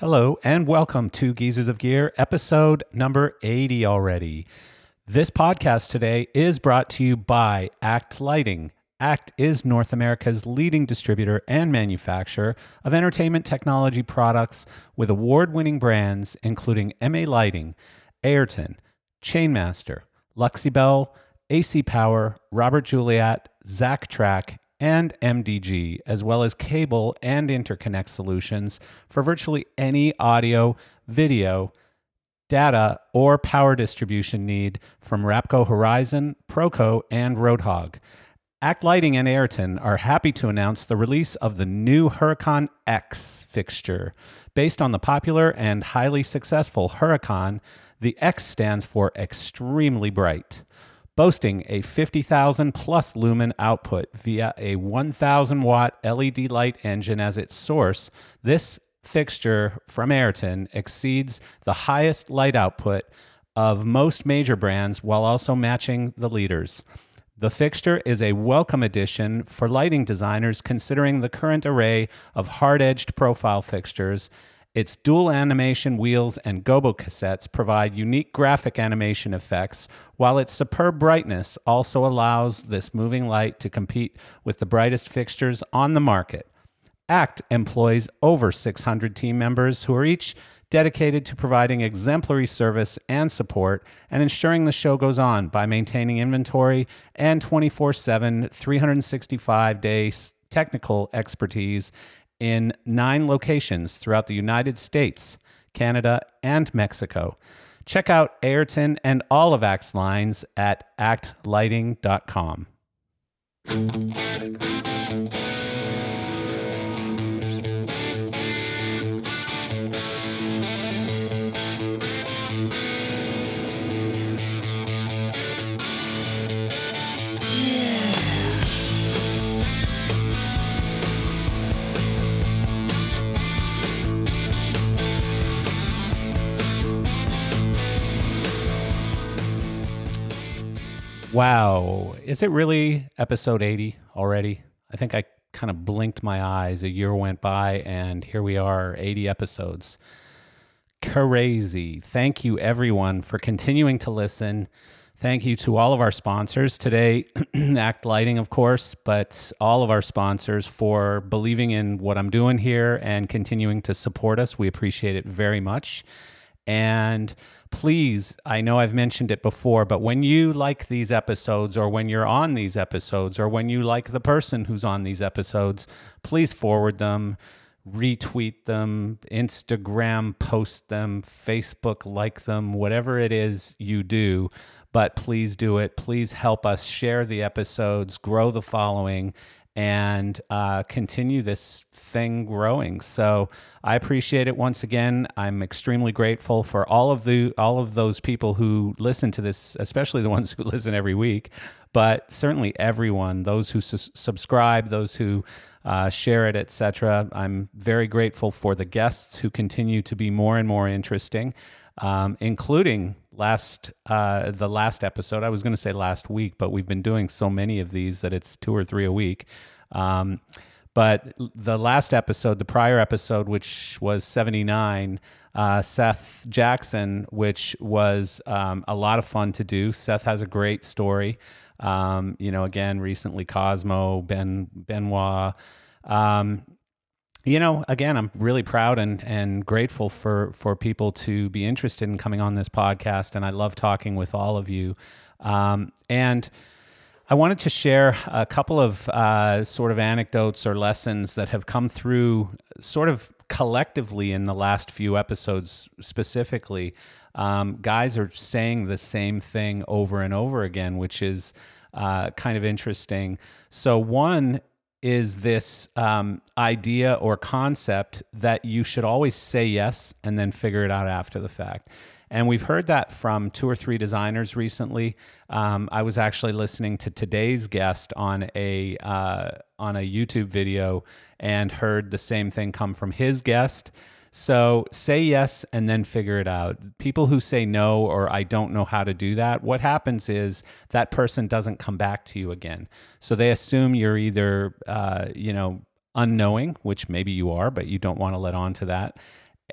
Hello, and welcome to Geezers of Gear, episode number 80 already. This podcast today is brought to you by Act Lighting. ACT is North America's leading distributor and manufacturer of entertainment technology products with award winning brands including MA Lighting, Ayrton, Chainmaster, Luxibel, AC Power, Robert Juliat, Zack Track, and MDG, as well as cable and interconnect solutions for virtually any audio, video, data, or power distribution need from Rapco Horizon, Proco, and Roadhog. Act Lighting and Ayrton are happy to announce the release of the new Huracan X fixture. Based on the popular and highly successful Huracan, the X stands for extremely bright. Boasting a 50,000 plus lumen output via a 1,000 watt LED light engine as its source, this fixture from Ayrton exceeds the highest light output of most major brands while also matching the leaders. The fixture is a welcome addition for lighting designers considering the current array of hard edged profile fixtures. Its dual animation wheels and gobo cassettes provide unique graphic animation effects, while its superb brightness also allows this moving light to compete with the brightest fixtures on the market. ACT employs over 600 team members who are each dedicated to providing exemplary service and support and ensuring the show goes on by maintaining inventory and 24 7, 365 day technical expertise in nine locations throughout the United States, Canada, and Mexico. Check out Ayrton and all of ACT's lines at actlighting.com. Wow. Is it really episode 80 already? I think I kind of blinked my eyes. A year went by, and here we are, 80 episodes. Crazy. Thank you, everyone, for continuing to listen. Thank you to all of our sponsors today, Act Lighting, of course, but all of our sponsors for believing in what I'm doing here and continuing to support us. We appreciate it very much. And please, I know I've mentioned it before, but when you like these episodes or when you're on these episodes or when you like the person who's on these episodes, please forward them, retweet them, Instagram post them, Facebook like them, whatever it is you do. But please do it. Please help us share the episodes, grow the following, and uh, continue this thing growing. So I appreciate it once again. I'm extremely grateful for all of the all of those people who listen to this, especially the ones who listen every week, but certainly everyone, those who su- subscribe, those who uh, share it, etc. I'm very grateful for the guests who continue to be more and more interesting, um, including last uh, the last episode. I was going to say last week, but we've been doing so many of these that it's two or three a week. Um, but the last episode, the prior episode, which was 79, uh, Seth Jackson, which was um, a lot of fun to do. Seth has a great story. Um, you know, again, recently Cosmo, Ben Benoit. Um, you know, again, I'm really proud and, and grateful for, for people to be interested in coming on this podcast. And I love talking with all of you. Um, and I wanted to share a couple of uh, sort of anecdotes or lessons that have come through sort of collectively in the last few episodes specifically. Um, guys are saying the same thing over and over again, which is uh, kind of interesting. So, one is this um, idea or concept that you should always say yes and then figure it out after the fact. And we've heard that from two or three designers recently. Um, I was actually listening to today's guest on a uh, on a YouTube video and heard the same thing come from his guest. So say yes and then figure it out. People who say no or I don't know how to do that, what happens is that person doesn't come back to you again. So they assume you're either, uh, you know, unknowing, which maybe you are, but you don't want to let on to that.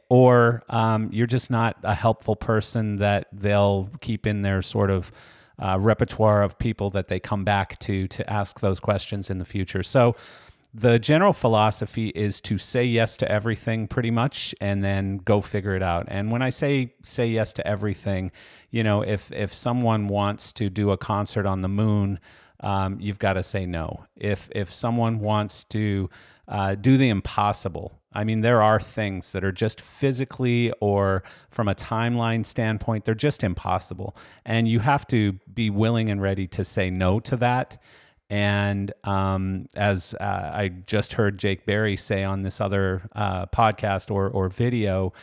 or um, you're just not a helpful person that they'll keep in their sort of uh, repertoire of people that they come back to to ask those questions in the future. So the general philosophy is to say yes to everything pretty much and then go figure it out. And when i say say yes to everything you know if if someone wants to do a concert on the moon um, you've got to say no. If if someone wants to uh, do the impossible I mean, there are things that are just physically or from a timeline standpoint, they're just impossible. And you have to be willing and ready to say no to that and um, as uh, I just heard Jake Berry say on this other uh, podcast or, or video,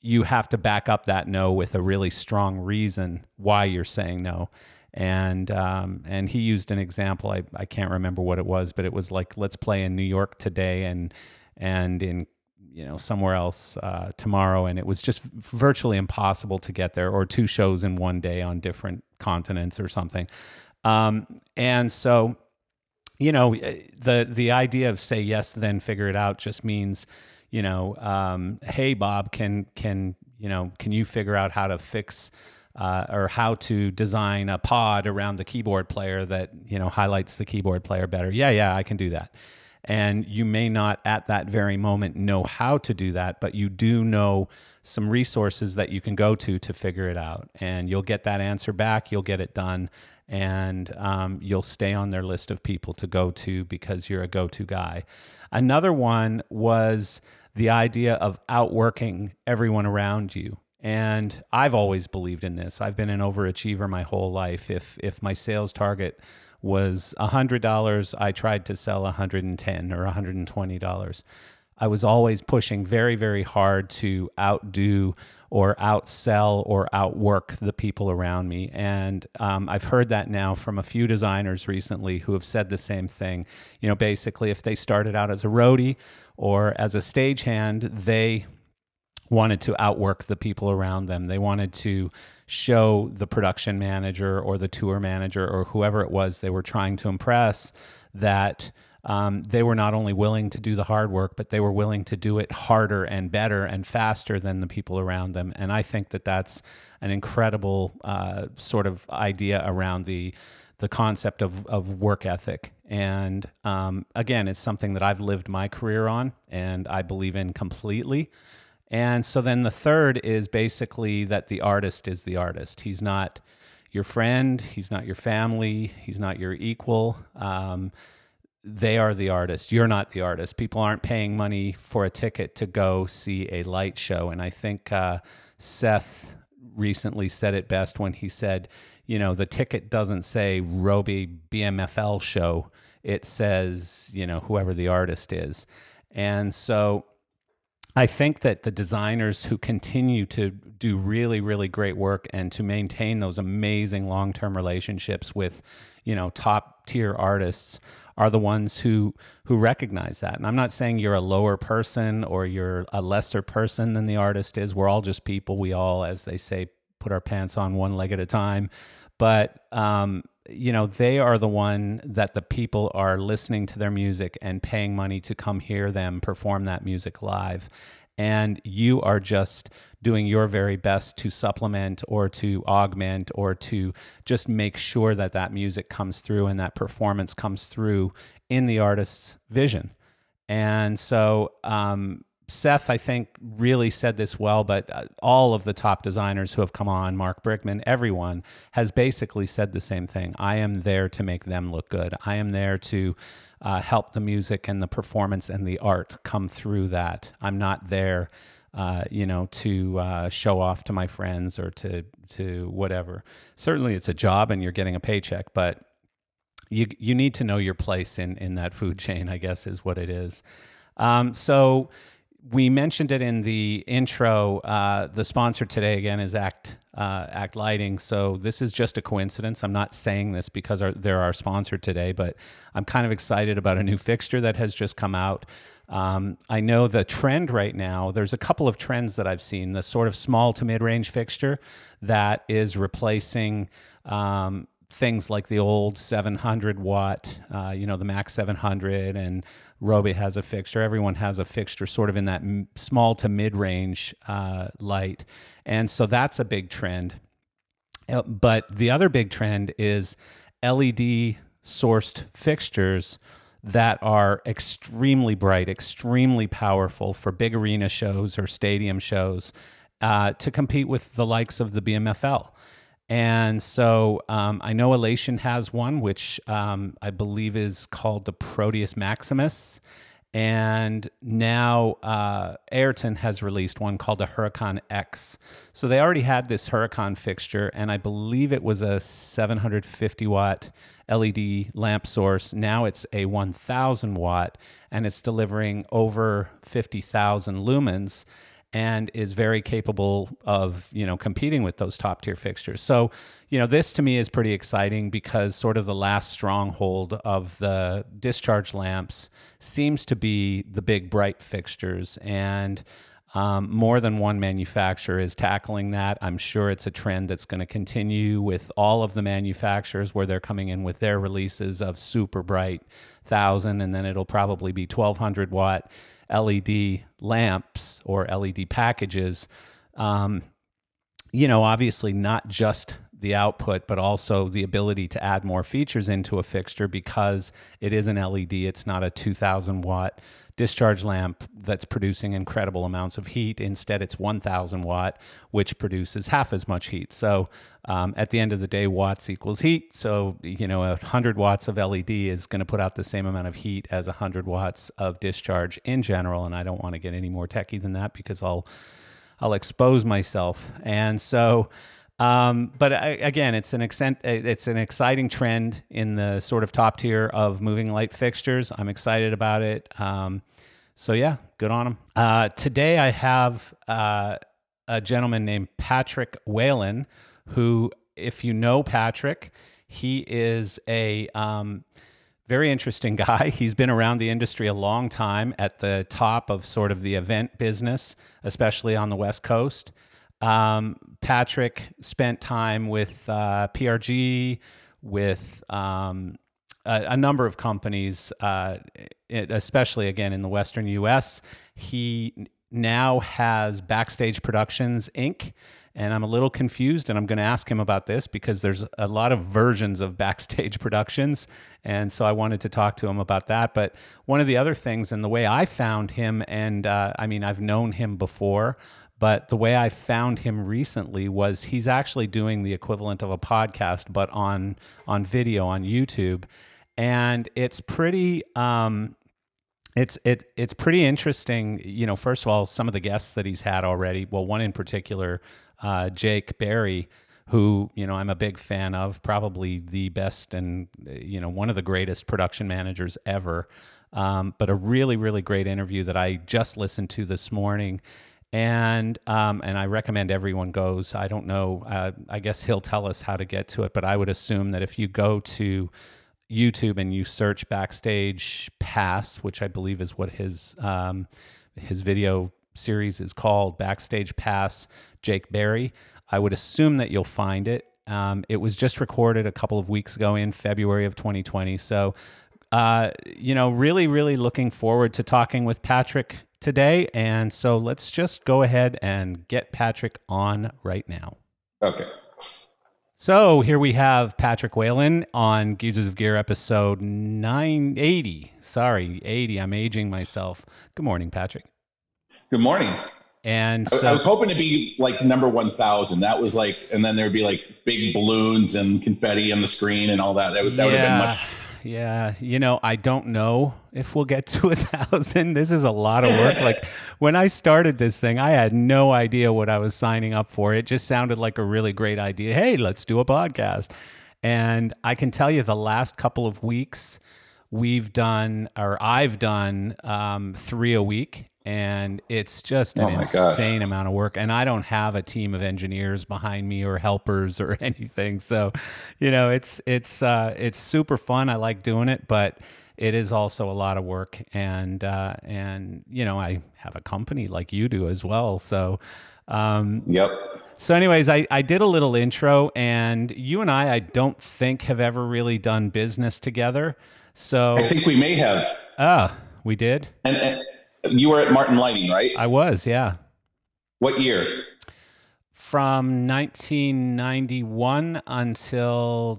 you have to back up that no with a really strong reason why you're saying no. And um, and he used an example. I, I can't remember what it was, but it was like let's play in New York today and and in you know somewhere else uh, tomorrow, and it was just virtually impossible to get there, or two shows in one day on different continents or something. Um, and so you know, eh, the the idea of say yes, then figure it out just means, you know, um, hey Bob, can can you know, can you figure out how to fix uh, or how to design a pod around the keyboard player that you know highlights the keyboard player better? Yeah, yeah, I can do that. And you may not at that very moment know how to do that, but you do know some resources that you can go to to figure it out. And you'll get that answer back, you'll get it done, and um, you'll stay on their list of people to go to because you're a go to guy. Another one was the idea of outworking everyone around you. And I've always believed in this. I've been an overachiever my whole life. If if my sales target was $100, I tried to sell 110 or $120. I was always pushing very, very hard to outdo or outsell or outwork the people around me. And um, I've heard that now from a few designers recently who have said the same thing. You know, basically, if they started out as a roadie or as a stagehand, they wanted to outwork the people around them. They wanted to show the production manager or the tour manager or whoever it was they were trying to impress that um, they were not only willing to do the hard work, but they were willing to do it harder and better and faster than the people around them. And I think that that's an incredible uh, sort of idea around the the concept of, of work ethic. And um, again, it's something that I've lived my career on and I believe in completely. And so then the third is basically that the artist is the artist. He's not your friend, he's not your family, he's not your equal. Um, they are the artist. You're not the artist. People aren't paying money for a ticket to go see a light show. And I think uh, Seth recently said it best when he said, you know, the ticket doesn't say Robe BMFL show. It says, you know, whoever the artist is. And so I think that the designers who continue to do really, really great work and to maintain those amazing long term relationships with, you know, top tier artists are the ones who who recognize that. And I'm not saying you're a lower person or you're a lesser person than the artist is. We're all just people. We all, as they say, put our pants on one leg at a time. But um, you know, they are the one that the people are listening to their music and paying money to come hear them perform that music live and you are just doing your very best to supplement or to augment or to just make sure that that music comes through and that performance comes through in the artist's vision. And so, um, Seth, I think, really said this well, but uh, all of the top designers who have come on, Mark Brickman, everyone has basically said the same thing. I am there to make them look good. I am there to uh, help the music and the performance and the art come through that. I'm not there, uh, you know, to uh, show off to my friends or to to whatever. Certainly, it's a job and you're getting a paycheck, but you you need to know your place in in that food chain. I guess is what it is. Um, so we mentioned it in the intro. Uh, the sponsor today again is Act uh, Act Lighting. So this is just a coincidence. I'm not saying this because our, they're our sponsor today, but I'm kind of excited about a new fixture that has just come out. Um, I know the trend right now. There's a couple of trends that I've seen. The sort of small to mid range fixture that is replacing. Um, things like the old 700 watt, uh, you know, the MAC 700 and Robe has a fixture. Everyone has a fixture sort of in that small to mid range uh, light. And so that's a big trend. Uh, but the other big trend is LED sourced fixtures that are extremely bright, extremely powerful for big arena shows or stadium shows uh, to compete with the likes of the BMFL. And so um, I know Elation has one, which um, I believe is called the Proteus Maximus. And now uh, Ayrton has released one called the Huracan X. So they already had this Huracan fixture, and I believe it was a 750 watt LED lamp source. Now it's a 1000 watt, and it's delivering over 50,000 lumens and is very capable of you know competing with those top tier fixtures. So you know this to me is pretty exciting because sort of the last stronghold of the discharge lamps seems to be the big bright fixtures and. Um, more than one manufacturer is tackling that. I'm sure it's a trend that's going to continue with all of the manufacturers where they're coming in with their releases of super bright thousand, and then it'll probably be 1200 watt LED lamps or LED packages, um, you know, obviously not just the output, but also the ability to add more features into a fixture because it is an LED. It's not a 2000 watt discharge lamp that's producing incredible amounts of heat. Instead, it's 1000 watt, which produces half as much heat. So um, at the end of the day, watts equals heat. So, you know, 100 watts of LED is going to put out the same amount of heat as 100 watts of discharge in general. And I don't want to get any more techy than that because I'll, I'll expose myself. And so, um, but I, again, it's an extent, it's an exciting trend in the sort of top tier of moving light fixtures. I'm excited about it. Um, so yeah, good on them. Uh, today I have uh, a gentleman named Patrick Whalen, who, if you know Patrick, he is a um, very interesting guy. He's been around the industry a long time at the top of sort of the event business, especially on the West Coast. Um, Patrick spent time with uh, PRG, with um, a, a, number of companies, uh, it, especially again in the Western US. He now has Backstage Productions Inc. And I'm a little confused, and I'm going to ask him about this because there's a lot of versions of Backstage Productions. And so I wanted to talk to him about that. But one of the other things, and the way I found him, and uh, I mean, I've known him before, but the way I found him recently was he's actually doing the equivalent of a podcast, but on on video on YouTube, and it's pretty. Um, it's it it's pretty interesting. You know, first of all, some of the guests that he's had already. Well, one in particular, uh, Jake Berry, who you know I'm a big fan of, probably the best and you know one of the greatest production managers ever. Um, but a really really great interview that I just listened to this morning and um, and I recommend everyone goes. I don't know. Uh, I guess he'll tell us how to get to it, but I would assume that if you go to YouTube and you search backstage pass, which I believe is what his um, his video series is called, backstage pass. Jake Berry. I would assume that you'll find it. Um, it was just recorded a couple of weeks ago in February of 2020. So, uh, you know, really, really looking forward to talking with Patrick today. And so let's just go ahead and get Patrick on right now. Okay. So here we have Patrick Whalen on Geezers of Gear episode 980. Sorry, 80. I'm aging myself. Good morning, Patrick. Good morning. And so, I was hoping to be like number 1000. That was like, and then there'd be like big balloons and confetti on the screen and all that. That, would, that yeah. would have been much yeah. You know, I don't know if we'll get to a thousand. This is a lot of work. like when I started this thing, I had no idea what I was signing up for. It just sounded like a really great idea. Hey, let's do a podcast. And I can tell you the last couple of weeks, we've done, or I've done um, three a week and it's just an oh insane gosh. amount of work. And i don't have a team of engineers behind me or helpers or anything. So you know it's it's uh, it's super fun. I like doing it but it is also a lot of work. And uh, and you know i have a company like you do as well. So um, yep. so anyways I, I did a little intro and you and i i don't think have ever really done business together. So i think we may have. Oh we did. And, and you were at Martin Lighting, right? I was, yeah. What year? From 1991 until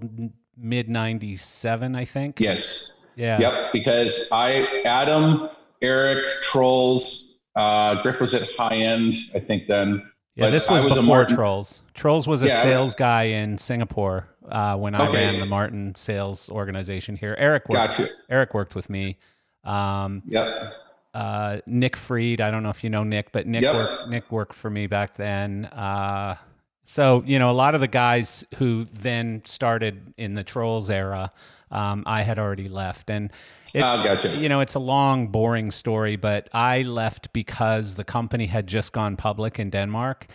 mid 97, I think. Yes. Yeah. Yep. Because I, Adam, Eric, Troels, uh, Griff was at high end, I think then. Yeah, But this was, was before Troels. Troels was a Yeah, sales guy in Singapore uh, when I Okay. ran the Martin sales organization here. Eric worked. Gotcha. Eric worked with me. Um, Yep. Uh, Nick Freed. I don't know if you know Nick, but Nick Yep. worked, Nick worked for me back then. Uh, so you know, a lot of the guys who then started in the Troels era, um, I had already left, and it's Oh, gotcha. you know, it's a long, boring story, but I left because the company had just gone public in Denmark.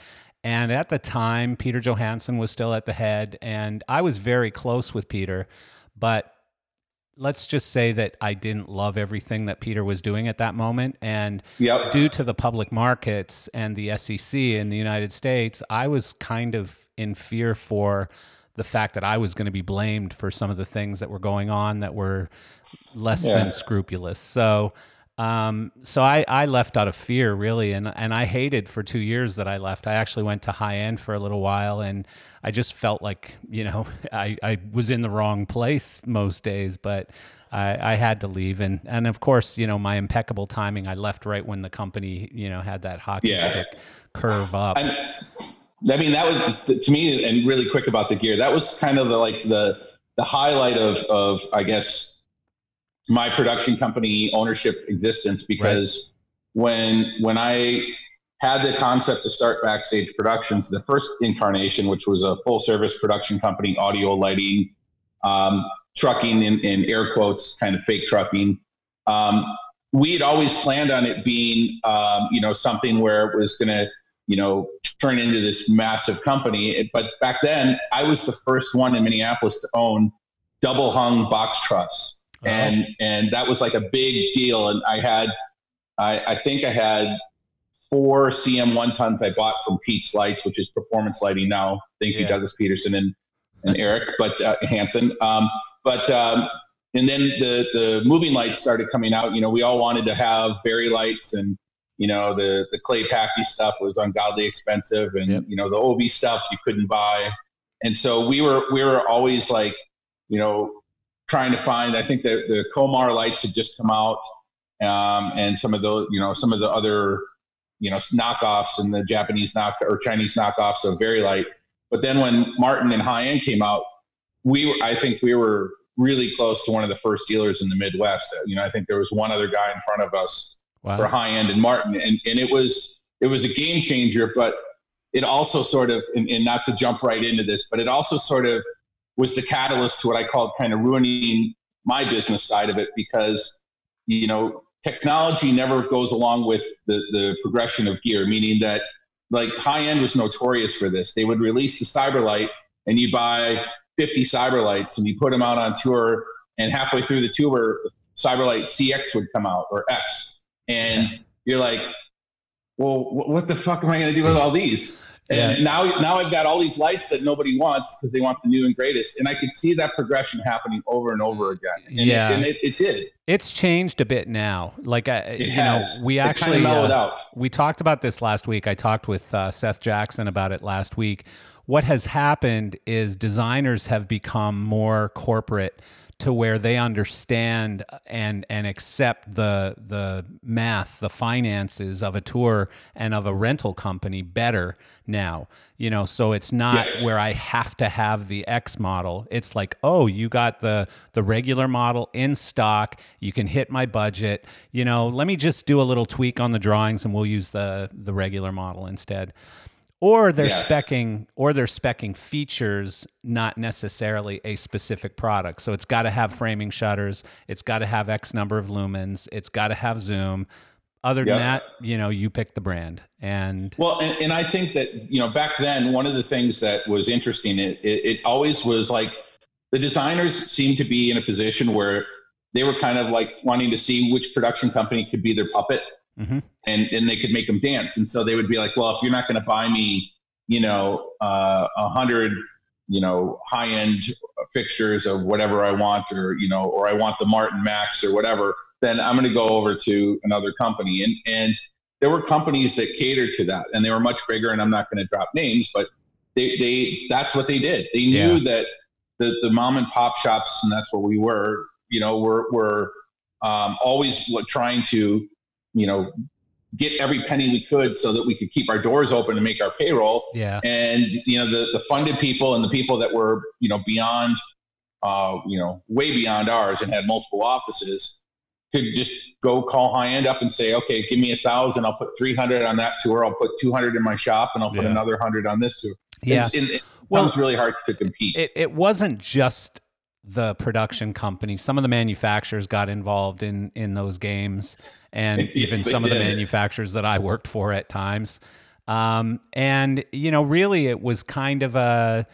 And at the time, Peter Johansen was still at the head, and I was very close with Peter. But let's just say that I didn't love everything that Peter was doing at that moment. And Yep. due to the public markets and the SEC in the United States, I was kind of in fear for the fact that I was going to be blamed for some of the things that were going on that were less Yeah. than scrupulous. So, um, so I, I left out of fear really, and and I hated for two years that I left. I actually went to high end for a little while, and I just felt like you know I, I was in the wrong place most days, but. I, I had to leave, and and of course, you know my impeccable timing. I left right when the company, you know, had that hockey Yeah. stick curve up. And I mean, that was to me, and really quick about the gear. That was kind of the like the the highlight of of I guess my production company ownership existence because when when I had the concept to start Backstage Productions, the first incarnation, which was a full service production company, audio, lighting, um, trucking, in, in air quotes, kind of fake trucking. Um, we had always planned on it being, um, you know, something where it was going to, you know, turn into this massive company. But back then, I was the first one in Minneapolis to own double hung box truss, Oh. and and that was like a big deal. And I had, I, I think I had four CM one tons I bought from Pete's Lights, which is Performance Lighting now. Thank you, Yeah. Douglas Peterson and and Eric, but uh, Hanson. Um, but um, and then the the moving lights started coming out. You know, we all wanted to have Vari-Lites, and you know the the Clay Paky stuff was ungodly expensive, and Yep. you know the OV stuff you couldn't buy. And so we were we were always like, you know, trying to find. I think the the Coemar lights had just come out, um, and some of those, you know, some of the other, you know, knockoffs and the Japanese knock or Chinese knockoffs of Vari-Lite. But then when Martin and High End came out, we I think we were really close to one of the first dealers in the Midwest. You know, I think there was one other guy in front of us for high end and Martin, and and it was it was a game changer. But it also sort of, and, and not to jump right into this, but it also sort of was the catalyst to what I called kind of ruining my business side of it because you know technology never goes along with the the progression of gear, meaning that like high end was notorious for this. They would release the Cyberlight, and you buy 50 Cyberlights, and you put them out on tour, and halfway through the tour, Cyberlight CX would come out or X, and you're like, well, what the fuck am I going to do with all these? And Yeah. now, now I've got all these lights that nobody wants because they want the new and greatest, and I could see that progression happening over and over again. And Yeah. it, and it, it did. It's changed a bit now. Like, I, It you has. know, we actually mellowed uh, out. we talked about this last week. I talked with uh, Seth Jackson about it last week. What has happened is designers have become more corporate to where they understand and and accept the the math, the finances of a tour and of a rental company better now. You know, so it's not Yes. where I have to have the X model. It's like, oh, you got the the regular model in stock. You can hit my budget. You know, let me just do a little tweak on the drawings and we'll use the the regular model instead. Or they're Yeah. specking or they're specking features, not necessarily a specific product. So it's got to have framing shutters, it's got to have X number of lumens, it's got to have zoom. Other than Yep. that, you know, you pick the brand. And Well, and, and I think that you know back then one of the things that was interesting it, it it always was like the designers seemed to be in a position where they were kind of like wanting to see which production company could be their puppet Mhm. and and they could make them dance and so they would be like well if you're not going to buy me you know uh, a hundred you know high end fixtures of whatever I want or you know or I want the Martin MAC or whatever then I'm going to go over to another company. And and there were companies that catered to that, and they were much bigger. And I'm not going to drop names, but they they that's what they did. They knew yeah. that the the mom and pop shops, and that's what we were. You know, were were um, always trying to, you know, get every penny we could so that we could keep our doors open and make our payroll. Yeah. And you know, the the funded people and the people that were you know beyond, uh, you know, way beyond ours and had multiple offices could just go call high end up and say, okay, give me a thousand. I'll put 300 on that tour. I'll put 200 in my shop and I'll put yeah. another hundred on this tour. Yeah. It's, it, it well, becomes really hard to compete. It, it wasn't just the production company. Some of the manufacturers got involved in, in those games and yes, even some of the manufacturers that I worked for at times. Um, and, you know, really it was kind of a,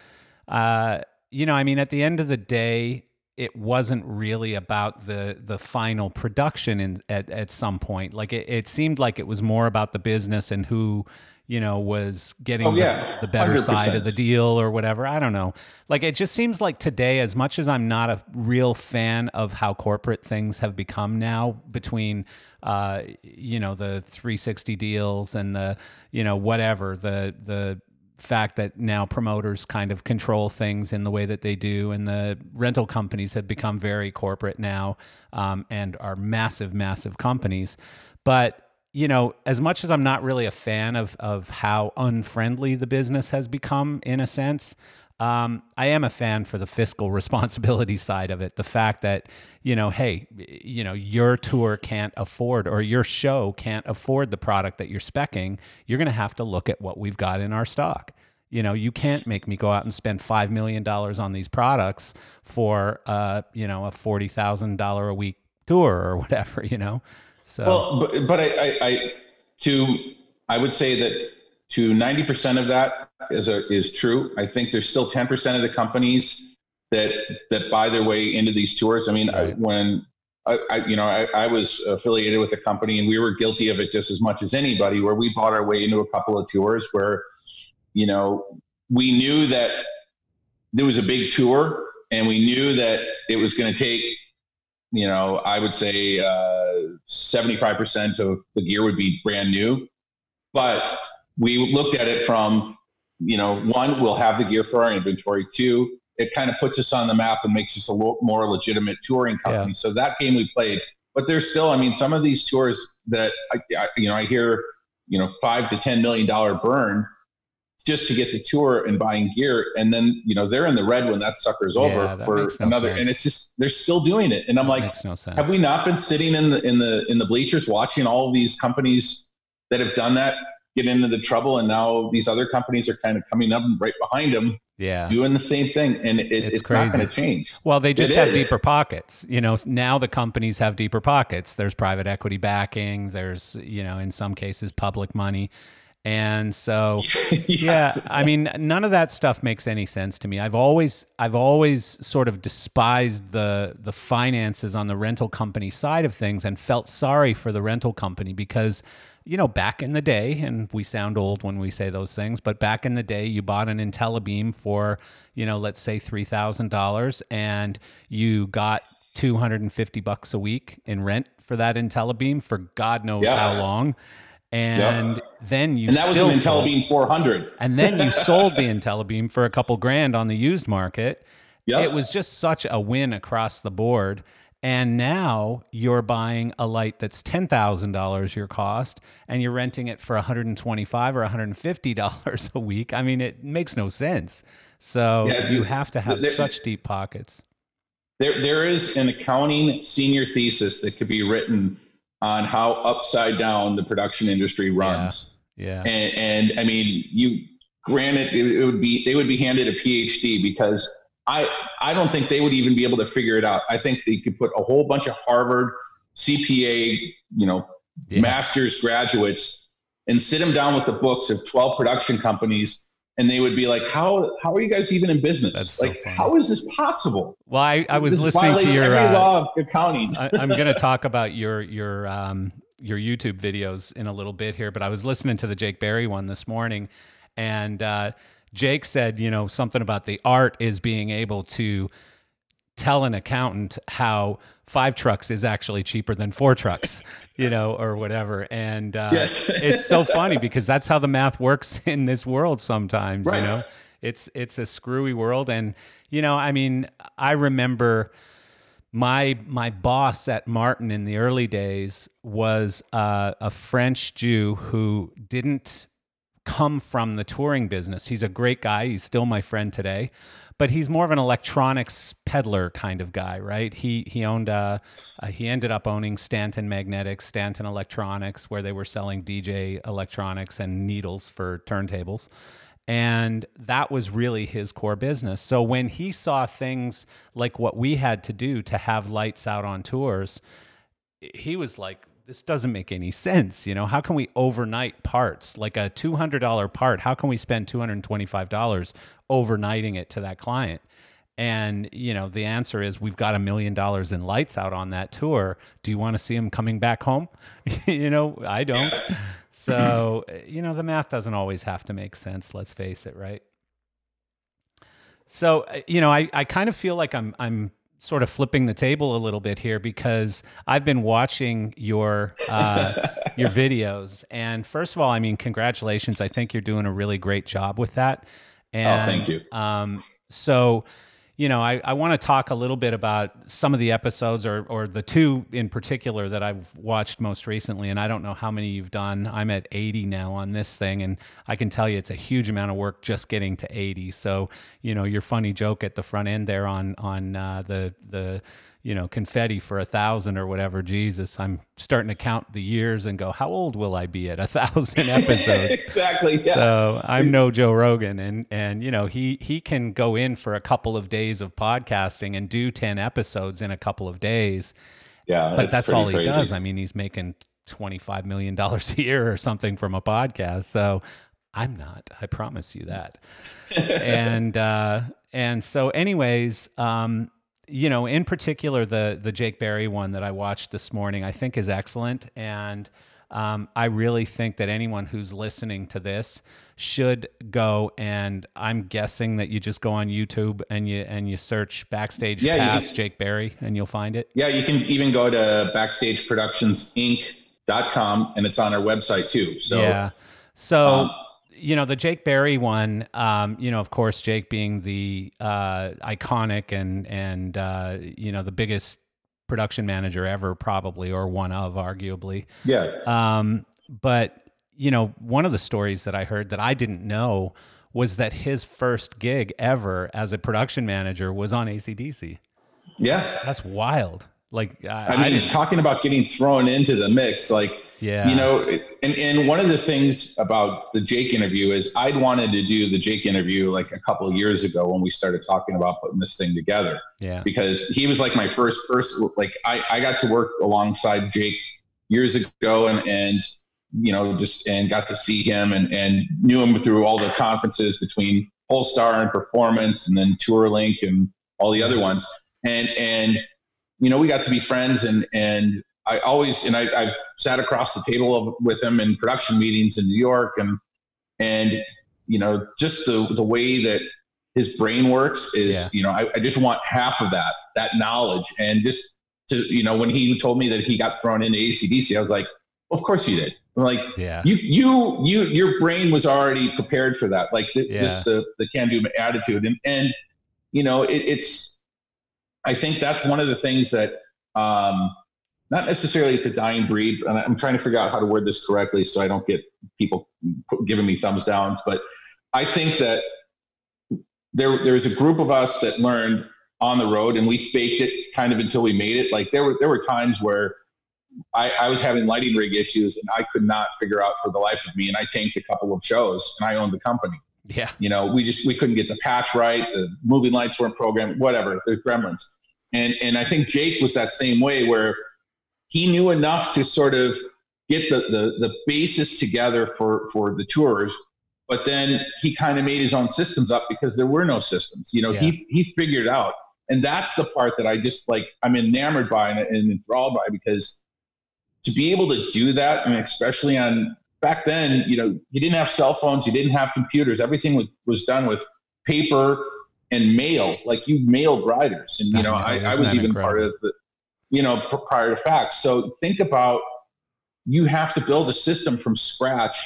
uh, you know, I mean, at the end of the day, it wasn't really about the the final production in at, at some point. Like it, it seemed like it was more about the business and who you know was getting oh, yeah. the, the, better 100%. side of the deal or whatever. I don't know. Like it just seems like today, as much as I'm not a real fan of how corporate things have become now between uh, you know the 360 deals and the you know whatever the the fact that now promoters kind of control things in the way that they do, and the rental companies have become very corporate now um, and are massive, massive companies. But you know, as much as I'm not really a fan of of how unfriendly the business has become, in a sense, um, I am a fan for the fiscal responsibility side of it. The fact that, you know, hey, you know, your tour can't afford or your show can't afford the product that you're specking. You're going to have to look at what we've got in our stock. You know, you can't make me go out and spend five million dollars on these products for, uh, you know, a forty thousand dollar a week tour or whatever. You know, so well, but but I, I, I to I would say that to ninety percent of that is a, is true. I think there's still 10% of the companies that that buy their way into these tours. I mean, right. I, when I, I, you know, I, I was affiliated with a company, and we were guilty of it just as much as anybody. Where we bought our way into a couple of tours, where you know we knew that there was a big tour, and we knew that it was going to take, you know, I would say uh, 75% of the gear would be brand new, but we looked at it from you know, one, we'll have the gear for our inventory. Two, it kind of puts us on the map and makes us a little more legitimate touring company. Yeah. So that game we played, but there's still, I mean, some of these tours that I, I, you know, I hear, you know, five to ten million dollar burn just to get the tour and buying gear, and then you know they're in the red when that sucker's yeah, over that for no another, sense. and it's just they're still doing it, and I'm that like, no have we not been sitting in the in the in the bleachers watching all these companies that have done that get into the trouble, and now these other companies are kind of coming up right behind them, yeah, doing the same thing, and it, it's, it's not going to change. Well, they just it have is. deeper pockets. You know, now the companies have deeper pockets. There's private equity backing. There's you know, in some cases, public money. And so, yes. yeah, I mean, none of that stuff makes any sense to me. I've always, I've always sort of despised the the finances on the rental company side of things, and felt sorry for the rental company because you know, back in the day, and we sound old when we say those things, but back in the day, you bought an Intellabeam for, you know, let's say $3,000 and you got 250 bucks a week in rent for that Intellabeam for God knows yeah. how long. And yep. then you and that was an Intellabeam 400. And then you sold the Intellabeam for a couple grand on the used market. Yep. It was just such a win across the board. And now you're buying a light that's $10,000 your cost and you're renting it for $125 or $150 a week. I mean, it makes no sense. So yeah, you have to have there, such deep pockets. There, there is an accounting senior thesis that could be written on how upside down the production industry runs. Yeah. yeah. And, and I mean, you granted it, it would be, they would be handed a PhD because I I don't think they would even be able to figure it out. I think they could put a whole bunch of Harvard CPA, you know, yeah. master's graduates and sit them down with the books of 12 production companies and they would be like, "How how are you guys even in business? That's like, so how is this possible?" Well, I, I was listening to your uh, law of accounting. I, am going to talk about your your um, your YouTube videos in a little bit here, but I was listening to the Jake Berry one this morning, and uh, Jake said, you know, something about the art is being able to tell an accountant how five trucks is actually cheaper than four trucks, you know, or whatever. And uh, yes. it's so funny because that's how the math works in this world sometimes, right. you know. It's it's a screwy world and you know, I mean, I remember my my boss at Martin in the early days was uh, a French Jew who didn't come from the touring business. He's a great guy. He's still my friend today, but he's more of an electronics peddler kind of guy, right? He he owned uh, uh, he ended up owning Stanton Magnetics, Stanton Electronics, where they were selling DJ electronics and needles for turntables. And that was really his core business. So when he saw things like what we had to do to have lights out on tours, he was like, this doesn't make any sense. You know, how can we overnight parts like a $200 part? How can we spend $225 overnighting it to that client? And, you know, the answer is we've got a million dollars in lights out on that tour. Do you want to see them coming back home? you know, I don't. So, you know, the math doesn't always have to make sense, let's face it, right? So, uh, you know, I, I kind of feel like I'm I'm sort of flipping the table a little bit here because I've been watching your uh, your videos, and first of all, I mean, congratulations! I think you're doing a really great job with that. And, oh, thank you. Um, so, you know, I, I want to talk a little bit about some of the episodes or, or the two in particular that I've watched most recently. And I don't know how many you've done. I'm at 80 now on this thing. And I can tell you it's a huge amount of work just getting to 80. So, you know, your funny joke at the front end there on, on uh, the, the, you know, confetti for a thousand or whatever. Jesus, I'm starting to count the years and go, how old will I be at a thousand episodes? exactly. Yeah. So I'm no Joe Rogan, and and you know he he can go in for a couple of days of podcasting and do ten episodes in a couple of days. Yeah, but that's all he crazy. does. I mean, he's making twenty five million dollars a year or something from a podcast. So I'm not. I promise you that. and uh, and so, anyways. Um, you know, in particular, the the Jake Berry one that I watched this morning, I think is excellent, and um, I really think that anyone who's listening to this should go and I'm guessing that you just go on YouTube and you and you search backstage yeah, pass can, Jake Berry and you'll find it. Yeah, you can even go to backstageproductionsinc.com and it's on our website too. So yeah, so. Um, you know the Jake Berry one. Um, you know, of course, Jake being the uh, iconic and and uh, you know the biggest production manager ever, probably, or one of, arguably. Yeah. Um, but you know, one of the stories that I heard that I didn't know was that his first gig ever as a production manager was on ACDC. Yeah, that's, that's wild. Like, I, I mean, I talking about getting thrown into the mix, like yeah. You know, and, and one of the things about the Jake interview is I'd wanted to do the Jake interview like a couple of years ago when we started talking about putting this thing together. Yeah. Because he was like my first person. Like I, I got to work alongside Jake years ago and, and, you know, just, and got to see him and, and knew him through all the conferences between Pollstar and Performance and then TourLink and all the other ones. And, and, you know, we got to be friends and, and I always, and I, I've sat across the table with him in production meetings in New York and, and, you know, just the, the way that his brain works is, yeah. you know, I, I just want half of that, that knowledge. And just to, you know, when he told me that he got thrown into ACDC, I was like, of course you did. I'm like, yeah, you, you, you, your brain was already prepared for that. Like the, yeah. just the, the can do attitude. And, and, you know, it, it's, I think that's one of the things that, um, not necessarily it's a dying breed, and I'm trying to figure out how to word this correctly so I don't get people giving me thumbs downs. But I think that there there's a group of us that learned on the road, and we faked it kind of until we made it. Like there were there were times where I, I was having lighting rig issues, and I could not figure out for the life of me, and I tanked a couple of shows, and I owned the company. Yeah, you know, we just we couldn't get the patch right, the moving lights weren't programmed, whatever, the gremlins. And and I think Jake was that same way where he knew enough to sort of get the, the, the basis together for, for the tours. But then he kind of made his own systems up because there were no systems. You know, yeah. he, he figured out. And that's the part that I just like, I'm enamored by and, and enthralled by because to be able to do that, and especially on back then, you know, you didn't have cell phones, you didn't have computers, everything was, was done with paper and mail. Like you mailed riders. And, you know, I, I was even incredible? part of the, you know, prior to facts. So think about you have to build a system from scratch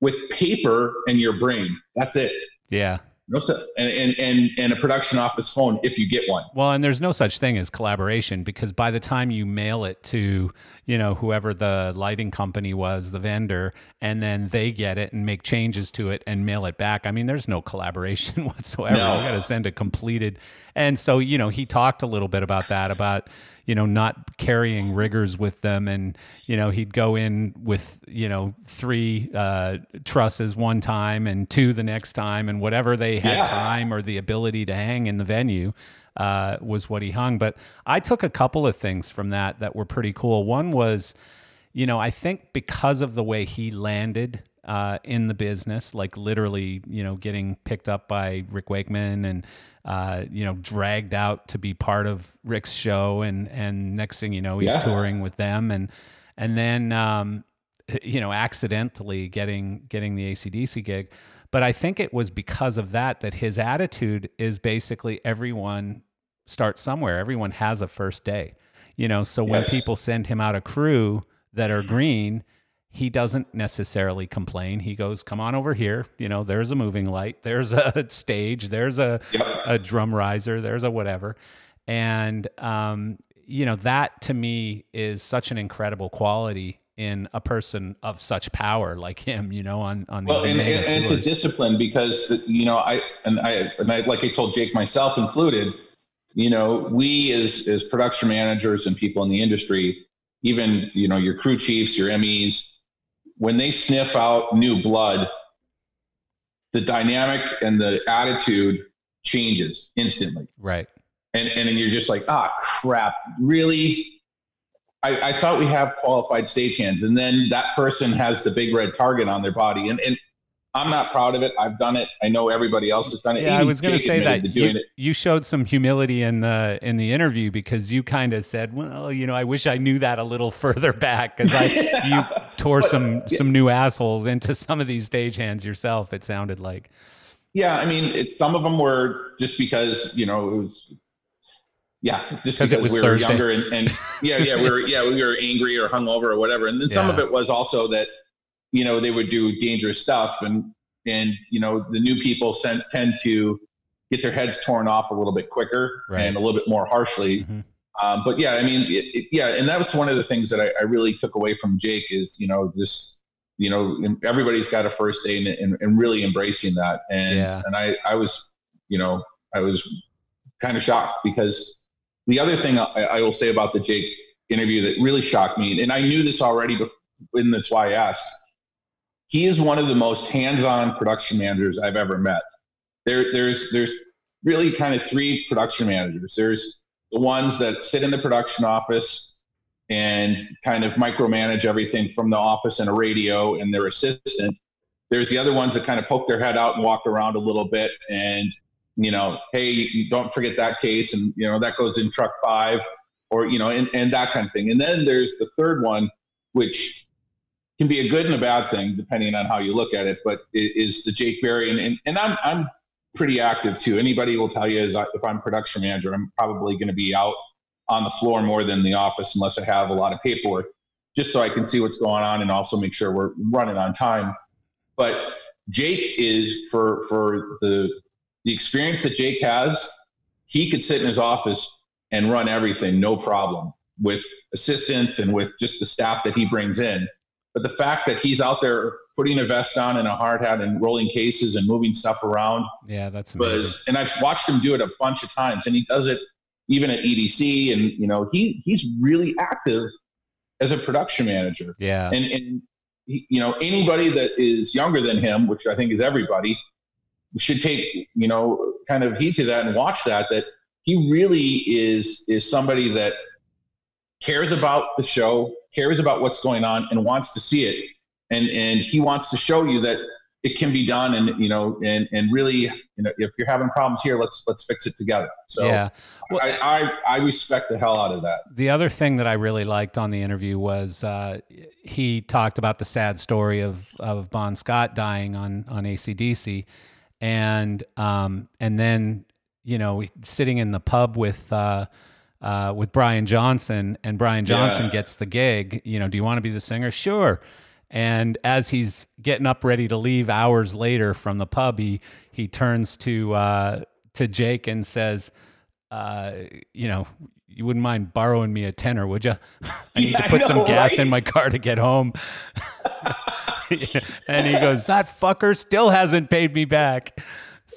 with paper and your brain. That's it. Yeah. No, and, and and and a production office phone if you get one. Well, and there's no such thing as collaboration because by the time you mail it to, you know, whoever the lighting company was, the vendor, and then they get it and make changes to it and mail it back. I mean, there's no collaboration whatsoever. No. You got to send a completed. And so, you know, he talked a little bit about that about you know, not carrying riggers with them. And, you know, he'd go in with, you know, three uh, trusses one time and two the next time, and whatever they had yeah. time or the ability to hang in the venue. Uh, was what he hung. But I took a couple of things from that that were pretty cool. One was, you know, I think because of the way he landed uh, in the business, like literally, you know, getting picked up by Rick Wakeman and uh, you know, dragged out to be part of Rick's show, and and next thing you know, he's yeah. touring with them, and and then um, you know, accidentally getting getting the ACDC gig. But I think it was because of that that his attitude is basically everyone starts somewhere. Everyone has a first day, you know. So yes. when people send him out a crew that are green, he doesn't necessarily complain. He goes, "Come on over here. You know, there's a moving light, there's a stage, there's a yep. a drum riser, there's a whatever," and um, you know that to me is such an incredible quality in a person of such power like him. You know, on on well, and, and, and it's a discipline because you know I and I and I like I told Jake myself included. You know, we as as production managers and people in the industry, even you know your crew chiefs, your MEs when they sniff out new blood, the dynamic and the attitude changes instantly. Right. And and then you're just like, ah, crap, really? I, I thought we have qualified stagehands, and then that person has the big red target on their body, and and I'm not proud of it. I've done it. I know everybody else has done it. Yeah, Even I was going to say that you, you, showed some humility in the in the interview because you kind of said, "Well, you know, I wish I knew that a little further back because I you tore some some new assholes into some of these stagehands yourself." It sounded like. Yeah, I mean, it's some of them were just because you know it was. Yeah, just because it we Thursday. were younger and, and yeah, yeah, we were yeah we were angry or hungover or whatever, and then yeah. some of it was also that you know they would do dangerous stuff and and you know the new people sent, tend to get their heads torn off a little bit quicker right. and a little bit more harshly mm-hmm. um, but yeah i mean it, it, yeah and that was one of the things that I, I, really took away from jake is you know just you know everybody's got a first day and, and, and really embracing that and yeah. and i i was you know i was kind of shocked because the other thing I, I will say about the jake interview that really shocked me and i knew this already and that's why i asked he is one of the most hands-on production managers I've ever met. There, there's there's really kind of three production managers. There's the ones that sit in the production office and kind of micromanage everything from the office and a radio and their assistant. There's the other ones that kind of poke their head out and walk around a little bit and you know, hey, don't forget that case and you know that goes in truck five or you know and, and that kind of thing. And then there's the third one, which can be a good and a bad thing depending on how you look at it. But it is the Jake Berry, and, and, and I'm I'm pretty active too. Anybody will tell you is I, if I'm production manager, I'm probably going to be out on the floor more than the office unless I have a lot of paperwork, just so I can see what's going on and also make sure we're running on time. But Jake is for for the the experience that Jake has, he could sit in his office and run everything no problem with assistants and with just the staff that he brings in. But the fact that he's out there putting a vest on and a hard hat and rolling cases and moving stuff around. Yeah, that's amazing. Was, and I've watched him do it a bunch of times, and he does it even at EDC. And you know, he he's really active as a production manager. Yeah, and and he, you know anybody that is younger than him, which I think is everybody, should take you know kind of heed to that and watch that. That he really is is somebody that cares about the show, cares about what's going on, and wants to see it. And and he wants to show you that it can be done and you know and and really you know if you're having problems here let's let's fix it together. So yeah. Well, I, I, I respect the hell out of that. The other thing that i really liked on the interview was uh, he talked about the sad story of of bon scott dying on on acdc and um and then you know sitting in the pub with uh uh, with Brian Johnson, and Brian Johnson Yeah. gets the gig. You know, do you want to be the singer? Sure. And as he's getting up ready to leave hours later from the pub, he he turns to uh, to Jake and says, uh, "You know, you wouldn't mind borrowing me a tenner, would you? I need Yeah, to put some know, gas in my car to get home." and he goes, "That fucker still hasn't paid me back."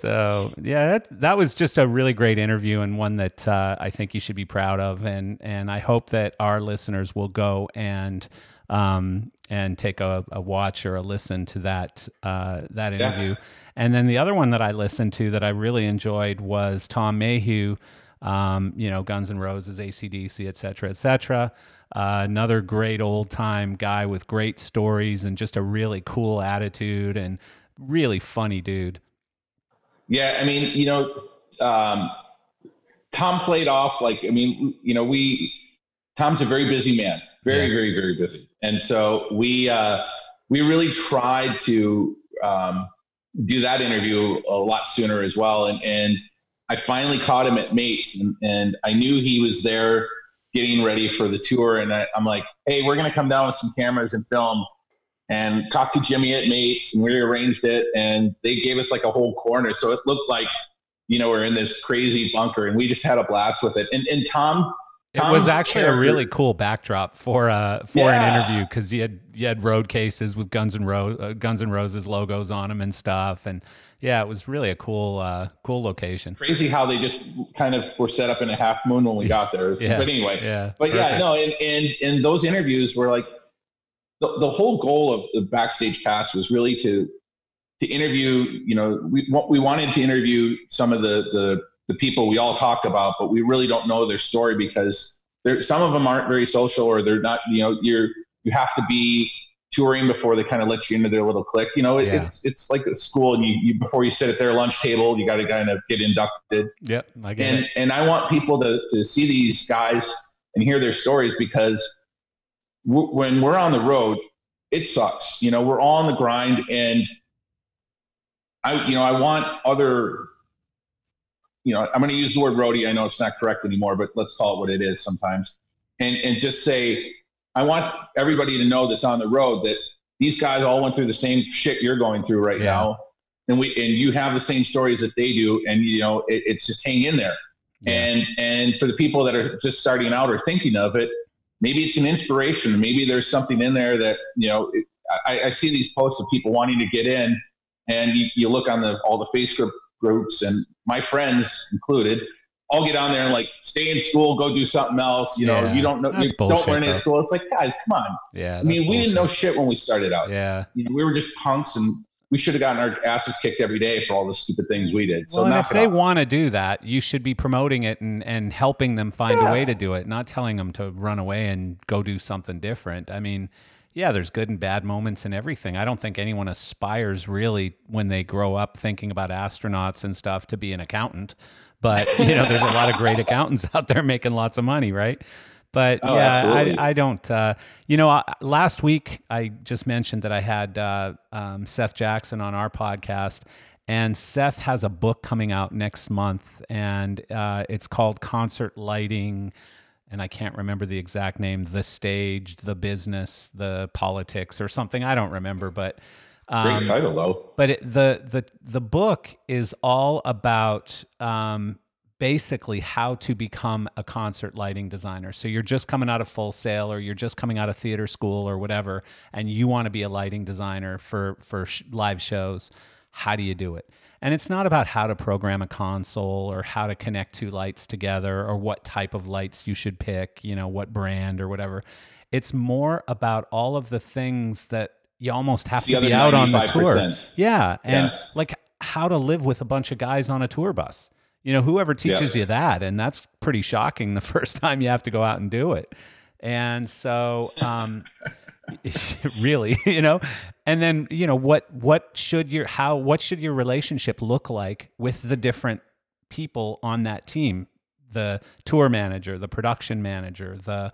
So yeah, that that was just a really great interview and one that uh, I think you should be proud of, and and I hope that our listeners will go and um, and take a, a watch or a listen to that uh, that Yeah. interview. And then the other one that I listened to that I really enjoyed was Tom Mayhue, um, you know, Guns N' Roses, ACDC, et cetera, et cetera. Uh, another great old time guy with great stories and just a really cool attitude and really funny dude. Yeah, I mean, you know, um, Tom played off like I mean, you know, we Tom's a very busy man, very, Yeah. very, very busy, and so we uh, we really tried to um, do that interview a lot sooner as well, and and I finally caught him at Mates, and, and I knew he was there getting ready for the tour, and I, I'm like, hey, we're gonna come down with some cameras and film and talked to Jimmy at Mates and we arranged it and they gave us like a whole corner. So it looked like, you know, we're in this crazy bunker and we just had a blast with it. And, and Tom, It was Tom's actually a really cool backdrop for uh for an interview because you had you had road cases with Guns and Ro- uh, Guns and Roses logos on them and stuff, and yeah, it was really a cool uh cool location. crazy how they just kind of were set up in a half moon when we got there. Yeah. But anyway, Yeah, but yeah, no, and, and, and those interviews were like, the, the whole goal of the backstage pass was really to, to interview, you know, we, what we wanted to interview some of the, the, the people we all talk about, but we really don't know their story because there, some of them aren't very social or they're not, you know, you're, you have to be touring before they kind of let you into their little clique. You know, it, Yeah. it's, it's like a school and you, you, before you sit at their lunch table, you got to kind of get inducted Yep, I get and it. and I want people to to see these guys and hear their stories because w- when we're on the road, it sucks. You know, we're all on the grind, and I you know I want other. You know, I'm going to use the word roadie. I know it's not correct anymore, but let's call it what it is sometimes, and and just say I want everybody to know that's on the road that these guys all went through the same shit you're going through right Yeah. now, and we and you have the same stories that they do, and you know it, it's just hang in there. Yeah. And and for the people that are just starting out or thinking of it, maybe it's an inspiration. Maybe there's something in there that you know. It, I, I see these posts of people wanting to get in, and you, you look on the all the Facebook groups, and my friends included, all get on there and like stay in school, go do something else. You know, Yeah, you don't know, you don't learn in school. It's like, guys, come on. yeah, I mean, we didn't know shit when we started out. Yeah. You know, we were just punks, and we should have gotten our asses kicked every day for all the stupid things we did. So well, if they want to do that, you should be promoting it and, and helping them find a way to do it, not telling them to run away and go do something different. I mean, yeah, there's good and bad moments and everything. I don't think anyone aspires really when they grow up thinking about astronauts and stuff to be an accountant. But, you know, there's a lot of great accountants out there making lots of money, right? But Oh, yeah, absolutely. I, I don't. Uh, you know, I, last week I just mentioned that I had uh, um, Seth Jackson on our podcast, and Seth has a book coming out next month, and uh, it's called Concert Lighting. And I can't remember the exact name, the stage, the business, the politics, or something. I don't remember, but Great um, title though. but it, the the the book is all about um, basically how to become a concert lighting designer. So you're just coming out of Full Sail, or you're just coming out of theater school, or whatever, and you want to be a lighting designer for for sh- live shows. How do you do it? And it's not about how to program a console or how to connect two lights together or what type of lights you should pick, you know, what brand or whatever. It's more about all of the things that you almost have It's to be out on the tour. Yeah, and Yeah. like how to live with a bunch of guys on a tour bus. You know, whoever teaches you that, and that's pretty shocking the first time you have to go out and do it. And so, um, really, you know, and then you know what what should your how what should your relationship look like with the different people on that team? The tour manager the production manager the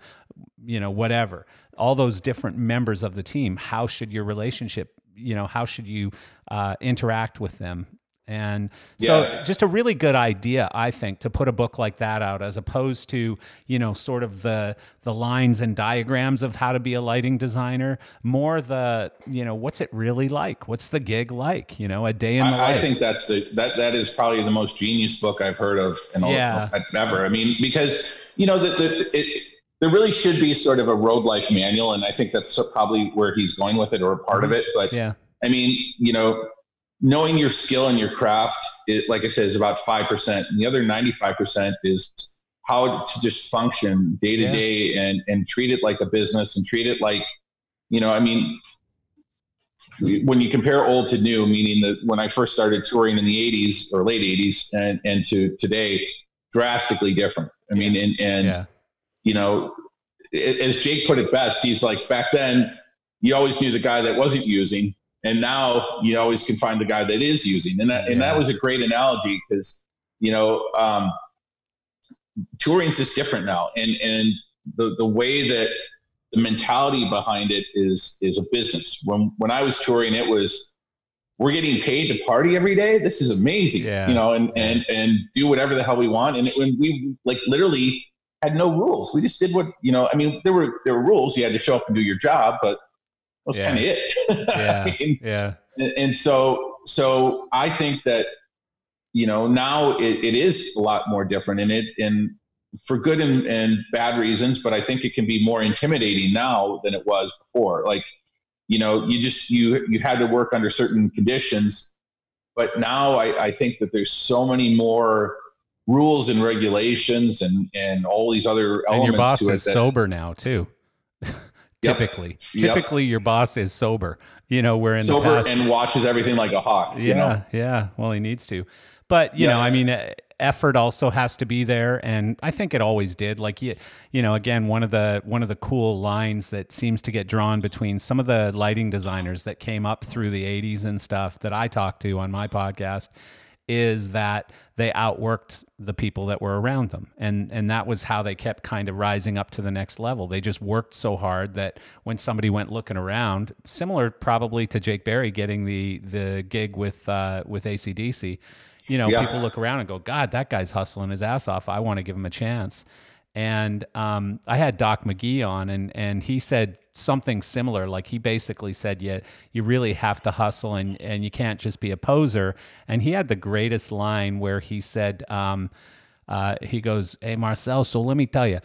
you know whatever all those different members of the team. How should your relationship you know how should you uh, interact with them And so Yeah. just a really good idea, I think, to put a book like that out as opposed to, you know, sort of the the lines and diagrams of how to be a lighting designer, more the, you know, what's it really like? What's the gig like? You know, a day in the I, I think that's the that that is probably the most genius book I've heard of in all, Yeah. Uh, ever. I mean, because you know that the, it, there really should be sort of a road life manual, and I think that's probably where he's going with it, or a part of mm-hmm. it. But yeah. I mean, you know, knowing your skill and your craft, it, like I said, is about five percent, and the other ninety-five percent is how to just function day to day and and treat it like a business and treat it like, you know, I mean, when you compare old to new, meaning that when I first started touring in the '80s or late '80s and and to today, drastically different. I mean, and and Yeah. you know, as Jake put it best, he's like back then you always knew the guy that wasn't using, and now you always can find the guy that is using, and that and that was a great analogy because you know um, touring's just different now, and and the the way that the mentality behind it is is a business. When when I was touring, it was we're getting paid to party every day. This is amazing, Yeah. you know, and and and do whatever the hell we want. And when we like literally had no rules, we just did what you know. I mean, there were there were rules. You had to show up and do your job, but was Yeah. kind of it. Yeah. I mean, Yeah. and, so so I think that you know now it, it is a lot more different, and it and for good and, and bad reasons. But I think it can be more intimidating now than it was before. Like you know, you just you you had to work under certain conditions, but now I, I think that there's so many more rules and regulations and and all these other elements. And your boss is that, sober now too. Typically, Yep. typically your boss is sober. You know, where in sober the past, and watches everything like a hawk. yeah, you know? yeah. Well, he needs to, but you know, I mean, effort also has to be there, and I think it always did. Like you, you know, again, one of the one of the cool lines that seems to get drawn between some of the lighting designers that came up through the '80s and stuff that I talked to on my podcast is that they outworked the people that were around them. And and that was how they kept kind of rising up to the next level. They just worked so hard that when somebody went looking around similar probably to Jake Berry getting the the gig with uh with ACDC you know Yeah. people look around and go god that guy's hustling his ass off. I want to give him a chance and um, I had Doc McGhee on, and and he said something similar. Like he basically said, "Yeah, you really have to hustle, and and you can't just be a poser." And he had the greatest line where he said, um, uh, "He goes, hey Marcel, so let me tell you,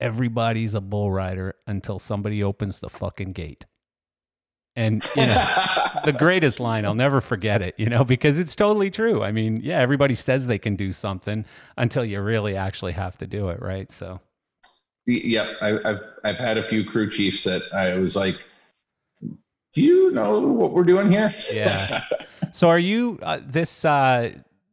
everybody's a bull rider until somebody opens the fucking gate." And you know the greatest line. I'll never forget it, you know, because it's totally true. I mean, yeah, everybody says they can do something until you really actually have to do it, right? So, Yep, I, I've I've had a few crew chiefs that I was like, "Do you know what we're doing here?" Yeah. so are you uh, this uh,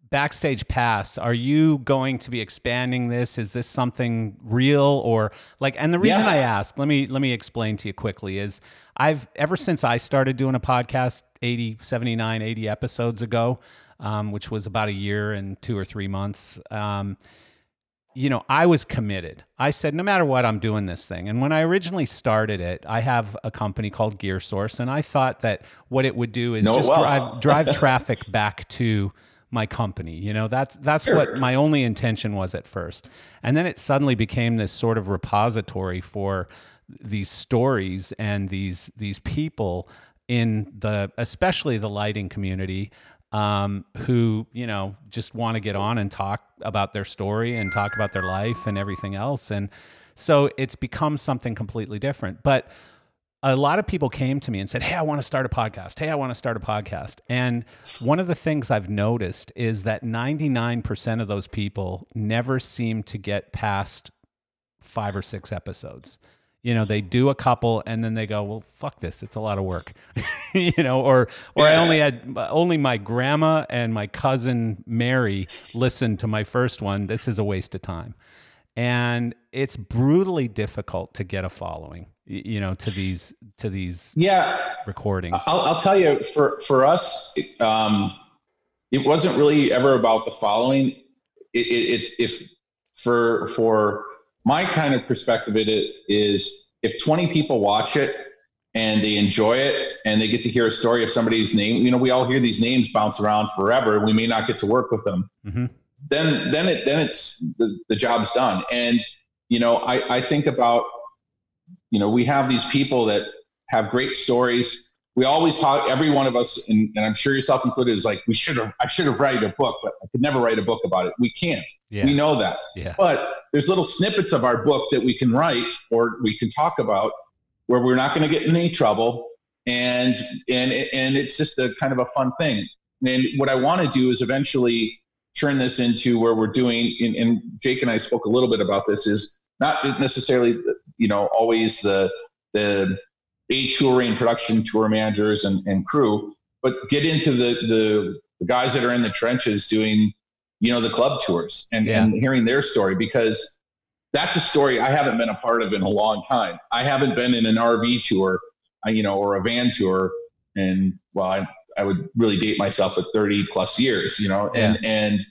backstage pass? Are you going to be expanding this? Is this something real or like? And the reason Yeah. I ask, let me let me explain to you quickly is I've ever since I started doing a podcast 80, 79, 80 episodes ago, um, which was about a year and two or three months. Um, you know, I was committed. I said, no matter what, I'm doing this thing. And when I originally started it, I have a company called Gear Source, and I thought that what it would do is it just well. drive drive traffic back to my company. You know, that's that's Sure. what my only intention was at first. And then it suddenly became this sort of repository for these stories and these these people in the especially the lighting community um, who you know just want to get on and talk about their story and talk about their life and everything else. And so it's become something completely different. But a lot of people came to me and said hey i want to start a podcast. Hey i want to start a podcast. And one of the things i've noticed is that 99% of those people never seem to get past five or six episodes you know they do a couple and then they go well fuck this. It's a lot of work. You know or or i only had only my grandma and my cousin mary listened to my first one. This is a waste of time. And it's brutally difficult to get a following you know to these to these Yeah, recordings. I'll, I'll tell you. For for us, um, it wasn't really ever about the following. It, it, it's if for for my kind of perspective, it is if twenty people watch it and they enjoy it and they get to hear a story of somebody's name. You know, we all hear these names bounce around forever. We may not get to work with them. Mm-hmm. Then, then it, then it's the, the job's done. And, you know, I, I think about, you know, we have these people that have great stories. We always talk, every one of us, and, and I'm sure yourself included, is like, we should have, I should have written a book, but I could never write a book about it. We can't. Yeah. We know that. Yeah. But there's little snippets of our book that we can write or we can talk about where we're not going to get in any trouble. And and and it's just a kind of a fun thing. And what i want to do is eventually turn this into where we're doing and, and jake and i spoke a little bit about this is not necessarily you know always the the a touring production tour managers and, and crew but get into the, the the guys that are in the trenches doing you know the club tours and, yeah. and hearing their story because that's a story I haven't been a part of in a long time. I haven't been in an RV tour, uh, you know, or a van tour, and well, I, I would really date myself at 30 plus years, you know, and yeah. and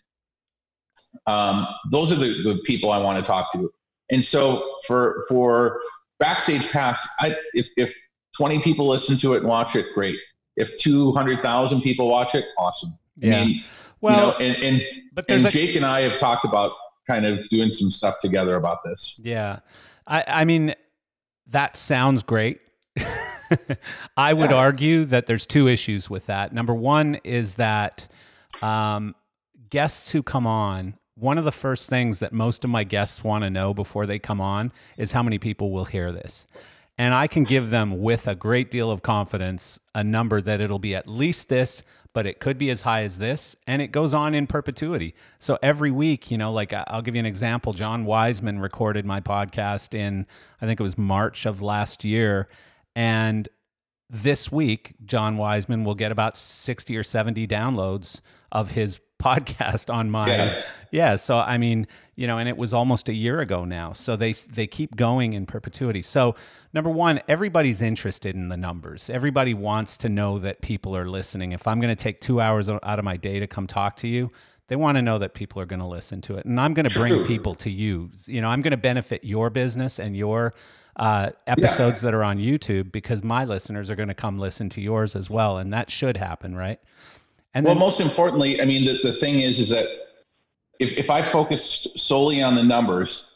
um, those are the, the people I want to talk to. And so for for backstage pass, I if if 20 people listen to it and watch it, great. If 200,000 people watch it, awesome. Yeah. I mean, well, you know, and and, but and Jake and I have talked about kind of doing some stuff together about this. Yeah. I, I mean, that sounds great. I would yeah. argue that there's two issues with that. Number one is that um, guests who come on, one of the first things that most of my guests want to know before they come on is how many people will hear this. And I can give them with a great deal of confidence a number that it'll be at least this, but it could be as high as this and it goes on in perpetuity so every week you know like i'll give you an example john wiseman recorded my podcast in i think it was march of last year and this week john wiseman will get about 60 or 70 downloads of his podcast on my yeah. yeah so i mean you know and it was almost a year ago now. So they they keep going in perpetuity. So number one everybody's interested in the numbers. Everybody wants to know that people are listening. If i'm going to take two hours out of my day to come talk to you they want to know that people are going to listen to it. And i'm going to bring people to you. You know i'm going to benefit your business and your uh, episodes yeah. that are on youtube because my listeners are going to come listen to yours as well. And that should happen right? And well, then, most importantly, I mean, the, the thing is, is that if, if I focused solely on the numbers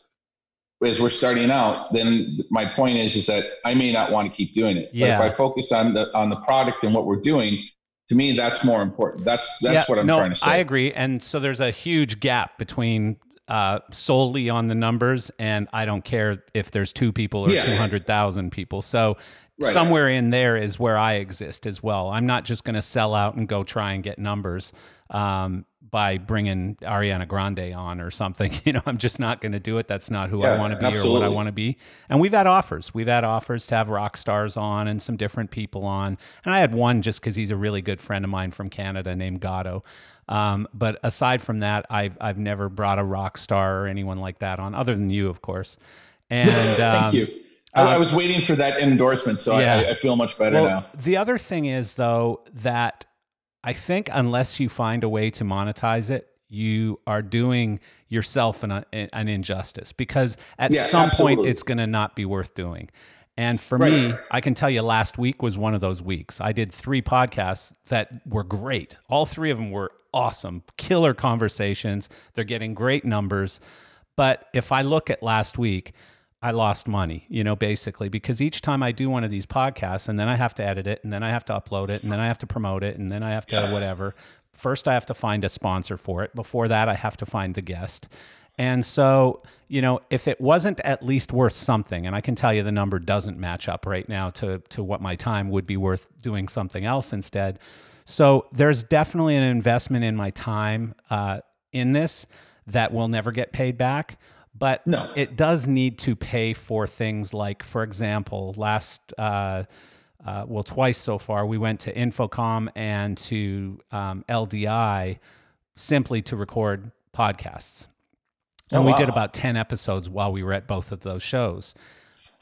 as we're starting out, then my point is, is that I may not want to keep doing it. Yeah. But if I focus on the, on the product and what we're doing, to me, that's more important. That's, that's yeah, what I'm no, trying to say. I agree. And so there's a huge gap between uh, solely on the numbers, and I don't care if there's two people or yeah. 200,000 people. So Right. Somewhere in there is where I exist as well. I'm not just going to sell out and go try and get numbers um, by bringing Ariana Grande on or something. You know, I'm just not going to do it. That's not who yeah, I want to be absolutely. or what I want to be. And we've had offers. We've had offers to have rock stars on and some different people on. And I had one just because he's a really good friend of mine from Canada named Gatto. Um, but aside from that, I've I've never brought a rock star or anyone like that on, other than you, of course. And um, thank you I, I, uh, was waiting for that endorsement, so yeah. I, I, feel much better well, now. The other thing is, though, that I think unless you find a way to monetize it, you are doing yourself an, an injustice because at yeah, some absolutely. point it's going to not be worth doing. And for right. me, I can tell you last week was one of those weeks. I did three podcasts that were great. All three of them were awesome, killer conversations. They're getting great numbers. But if I look at last week, I lost money, you know, basically, because each time I do one of these podcasts and then I have to edit it and then I have to upload it and then I have to promote it and then I have to yeah. whatever. First, I have to find a sponsor for it. Before that, I have to find the guest. And so, you know, if it wasn't at least worth something, and I can tell you the number doesn't match up right now to, to what my time would be worth doing something else instead. So there's definitely an investment in my time uh, in this that will never get paid back but no. it does need to pay for things like, for example, last, uh, uh, well, twice so far, we went to InfoComm and to um, LDI simply to record podcasts. And oh, we did about 10 episodes while we were at both of those shows.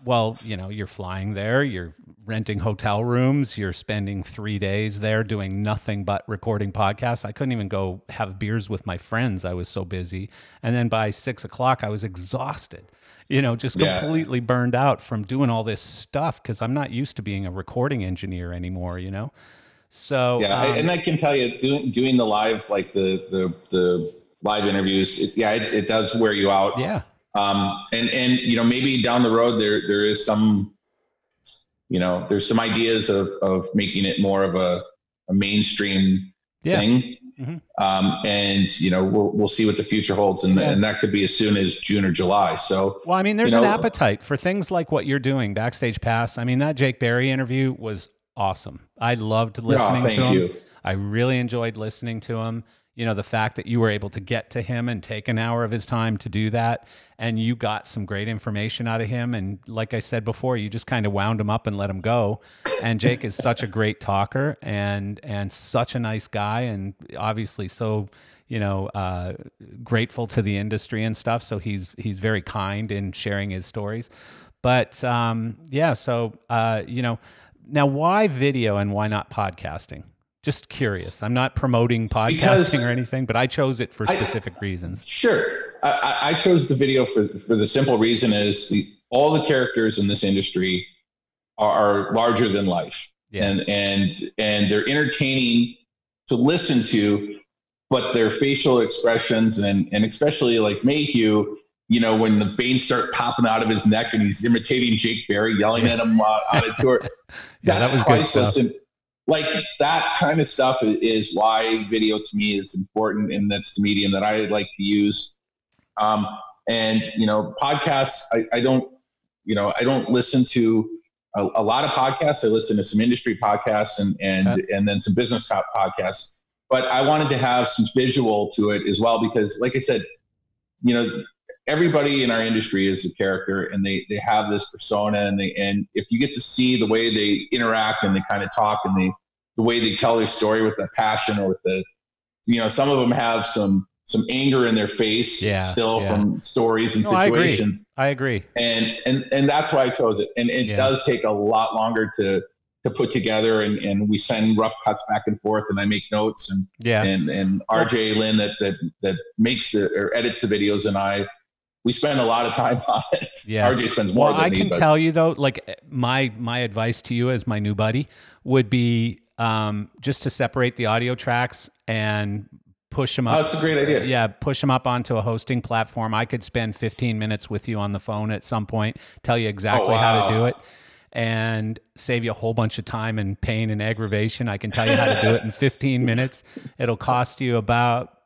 Well, you know, you're flying there, you're renting hotel rooms, you're spending three days there doing nothing but recording podcasts. I couldn't even go have beers with my friends. I was so busy. And then by six o'clock, I was exhausted, you know, just Yeah. completely burned out from doing all this stuff because I'm not used to being a recording engineer anymore, you know? So, Yeah, um, and I can tell you, doing doing the live like the the the live interviews, it, yeah, it, it does wear you out. yeah. Um, and and you know maybe down the road there there is some, you know, there's some ideas of of making it more of a a mainstream Yeah. thing. Mhm. Um, and you know we'll we'll see what the future holds, and Yeah. and that could be as soon as June or July. So Well, I mean, there's You an appetite for things like what you're doing, Backstage Pass. I mean, that Jake Berry interview was awesome. I loved listening thank to him. you. I really enjoyed listening to him. You know, the fact that you were able to get to him and take an hour of his time to do that, and you got some great information out of him. And like I said before, you just kind of wound him up and let him go. And Jake is such a great talker and and such a nice guy, and obviously so you know uh, grateful to the industry and stuff. So he's he's very kind in sharing his stories. But um, yeah, so uh, you know, now why video and why not podcasting? Just curious. I'm not promoting podcasting Because- or anything, but I chose it for I- specific reasons. Sure. I- I, I chose the video for, for the simple reason is the, all the characters in this industry are, are larger than life. Yeah. And, and, and they're entertaining to listen to, but their facial expressions and, and especially like Mayhue, you know, when the veins start popping out of his neck and he's imitating Jake Berry yelling at him uh, on a tour. Yeah, that was good stuff. And like that kind of stuff is why video to me is important, and that's the medium that I like to use. Um, and you know, podcasts, I, I don't, you know, I don't listen to a, a lot of podcasts. I listen to some industry podcasts and and Okay. and then some business podcasts. But I wanted to have some visual to it as well because, like I said, you know, everybody in our industry is a character and they they have this persona and they and if you get to see the way they interact and they kind of talk and they the way they tell their story with that passion or with the you know some of them have some some anger in their face Yeah, still yeah. from stories and No, I agree. situations I agree. and and and that's why I chose it and it Yeah. does take a lot longer to to put together and and we send rough cuts back and forth and I make notes and Yeah. and and RJ Lynn that that that makes the or edits the videos and I we spend a lot of time on it. Yeah. RJ spends more well, I me, can but tell you though, like my my advice to you as my new buddy would be um, just to separate the audio tracks and push them up. oh, it's a great idea. yeah, push them up onto a hosting platform. I could spend 15 minutes with you on the phone at some point, tell you exactly how to do it, and save you a whole bunch of time and pain and aggravation. I can tell you how to do it in 15 minutes. It'll cost you about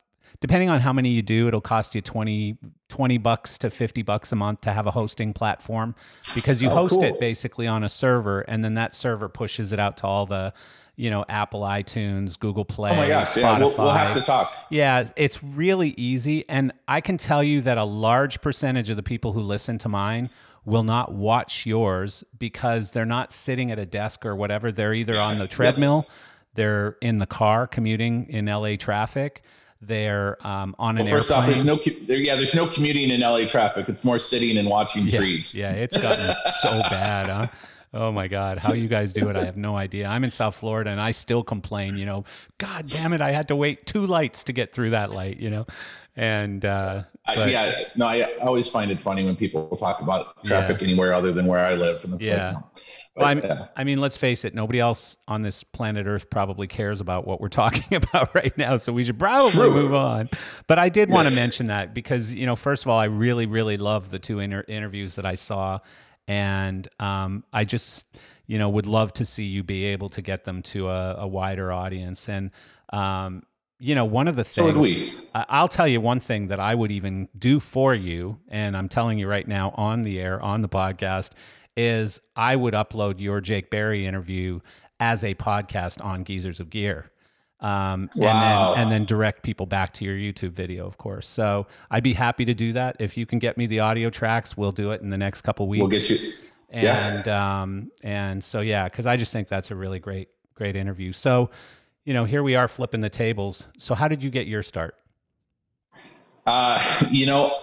depending on how many you do, it'll cost you 20, 20 bucks to 50 bucks a month to have a hosting platform because you Oh, host cool. it basically on a server and then that server pushes it out to all the, you know, Apple iTunes, Google Play, Oh my gosh, Spotify. yeah, we'll, we'll have to talk. Yeah, it's really easy. And I can tell you that a large percentage of the people who listen to mine will not watch yours because they're not sitting at a desk or whatever. They're either on the treadmill, they're in the car commuting in LA traffic, they're um, on an Well, first off, there's no there, yeah, there's no commuting in LA traffic. It's more sitting and watching yeah, trees. yeah, it's gotten so bad, huh? Oh my God. How you guys do it, I have no idea. I'm in South Florida and I still complain, you know, God damn it, I had to wait two lights to get through that light, you know? And uh I, but- yeah, no, I always find it funny when people talk about traffic anywhere other than where I live, and it's Yeah. like, no. Well, yeah. I mean, let's face it, nobody else on this planet Earth probably cares about what we're talking about right now. So we should probably True. move on. But I did want to mention that because, you know, first of all, I really, really love the two inter- interviews that I saw. And um, I just, you know, would love to see you be able to get them to a, a wider audience. And, um, you know, one of the things. would we. I'll tell you one thing that I would even do for you, and I'm telling you right now on the air, on the podcast, is I would upload your Jake Berry interview as a podcast on Geezers of Gear. Um, Wow. and then and then direct people back to your YouTube video, of course. So I'd be happy to do that. If you can get me the audio tracks, we'll do it in the next couple weeks. We'll get you. yeah. And um, and so yeah, because I just think that's a really great great interview. So, you know, here we are flipping the tables. So how did you get your start? Uh, you know,